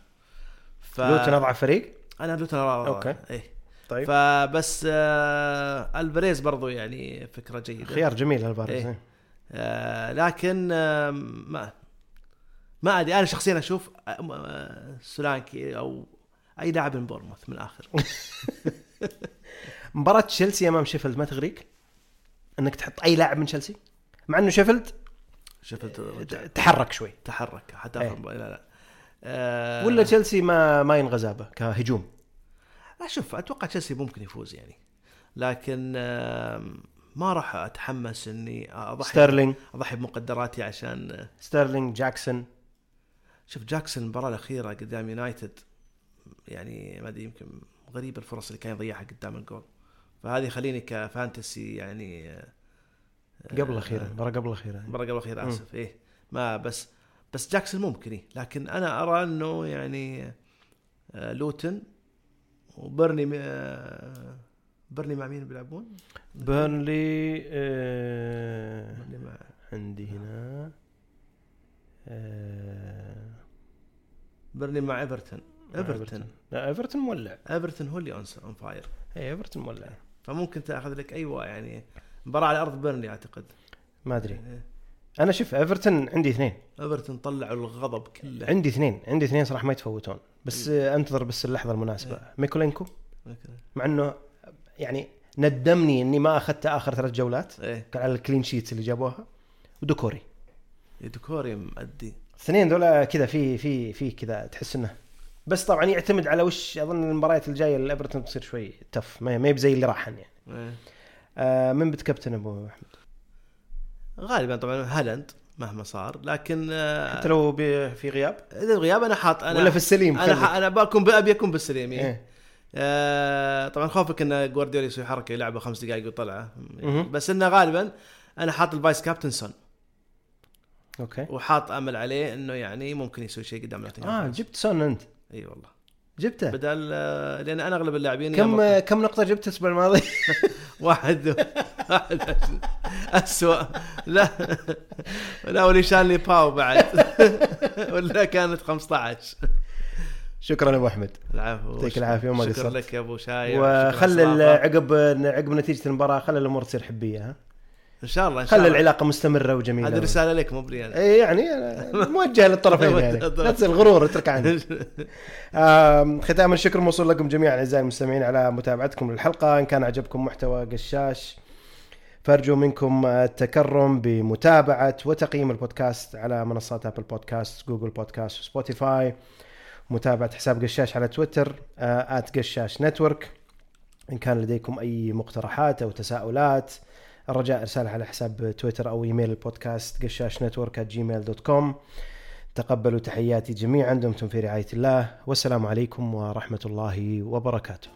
ف... لوتن أضعف فريق أنا لوتن okay. إيه طيب فبس آه ألفاريز برضو يعني فكرة جيدة خيار جميل ألفاريز إيه. إيه. آه لكن آه ما ما أدري أنا شخصيا أشوف آه، آه، سولانكي أو أي لاعب من بورموث من الآخر مباراة تشيلسي أمام شيفيلد ما تغريك؟ إنك تحط أي لاعب من تشيلسي؟ مع إنه شيفيلد شفت رجع تحرك شوي تحرك حتى. آخر- لا لا آه ولا تشيلسي ما ما ينغزى به كهجوم لا شوف أتوقع تشيلسي ممكن يفوز يعني. لكن ما راح أتحمس إني أضحي ستيرلينج أضحي بمقدراتي عشان آه، ستيرلينج جاكسون. شوف جاكسون المباراة الأخيرة قدام يونايتد يعني ما أدري يمكن غريب الفرص اللي كان يضيعها قدام الجول. فهذه خليني ك fantasy يعني آه، قبل الاخيره المباراة قبل الاخيره المباراة قبل الاخيره. آسف إيه. ما بس بس جاكسون ممكن إيه. لكن أنا أرى إنه يعني آه، لوتن وبيرنلي آه، بيرنلي مع مين بيلعبون؟ بيرنلي آه مع عندي هنا آه بيرنلي مع إيفرتون. إيفرتون. لا إيفرتون مولع. إيفرتون هو اللي اون اون فاير اي إيفرتون مولع. فممكن تأخذ لك أيوه يعني مباراة على أرض بيرنلي أعتقد. ما أدري. إيه. أنا شوف إيفرتون عندي اثنين. إيفرتون طلعوا الغضب كله. عندي اثنين عندي اثنين صراحة ما يتفوتون. بس آه، أنتظر بس اللحظة المناسبة. ميكولينكو؟ مع إنه يعني ندمني إني ما أخذت آخر ثلاث جولات. إيه. على ال clean sheets اللي جابوها. ودوكوري. دوكوري مأدي. الاثنين ذولا كذا في في في كذا تحس إنه. بس طبعا يعتمد على وش أظن المباريات الجاية ال إيفرتون تصير شوي tough ما ما هي بزي اللي راحن يعني. إيه. آه من بتكابتن أبو أحمد؟ غالبا طبعا هالاند مهما صار لكن آه، حتى لو في غياب إذا الغياب أنا حاط أنا ولا في السليم أنا خليك. أنا بكون أبي أكون بالسليم إيه. إيه. آه طبعا خوفك إن جوارديولا يسوي حركة يلعبه خمس دقائق ويطلعه. بس إنه غالبا أنا حاط ال vice captain سون okay وحاط أمل عليه إنه يعني ممكن يسوي شيء قدام نوتنغهام آه. جبت سون أنت إي والله جبته بدل آه، لأن أنا أغلب اللاعبين كم يا كم نقطة جبت الأسبوع الماضي واحد اسوء لا. لا وليشان لي باو بعد. ولا كانت 15 شكرا أبو أحمد. العفو. يعطيك العافية وما شكرا قصرت. لك يا أبو شايع وخل شكراً. عقب عقب نتيجة المباراة خلي الأمور تصير حبية ها؟ إن شاء الله إن شاء خلي الله. العلاقة مستمرة وجميلة. هذه رسالة لك مو بلي اي يعني أنا موجهة للطرفين يعني. لا تصير غرور اترك عني. ختاما الشكر موصول لكم جميعا أعزائي المستمعين على متابعتكم للحلقة. إن كان عجبكم محتوى قشاش. فارجو منكم التكرم بمتابعة وتقييم البودكاست على منصات Apple Podcast Google Podcast و Spotify متابعة حساب قشاش على تويتر at قشاش network. إن كان لديكم أي مقترحات أو تساؤلات الرجاء ارسالها على حساب تويتر أو إيميل البودكاست قشاش network Gmail dot com تقبلوا تحياتي جميعا دمتم في رعاية الله. والسلام عليكم ورحمة الله وبركاته.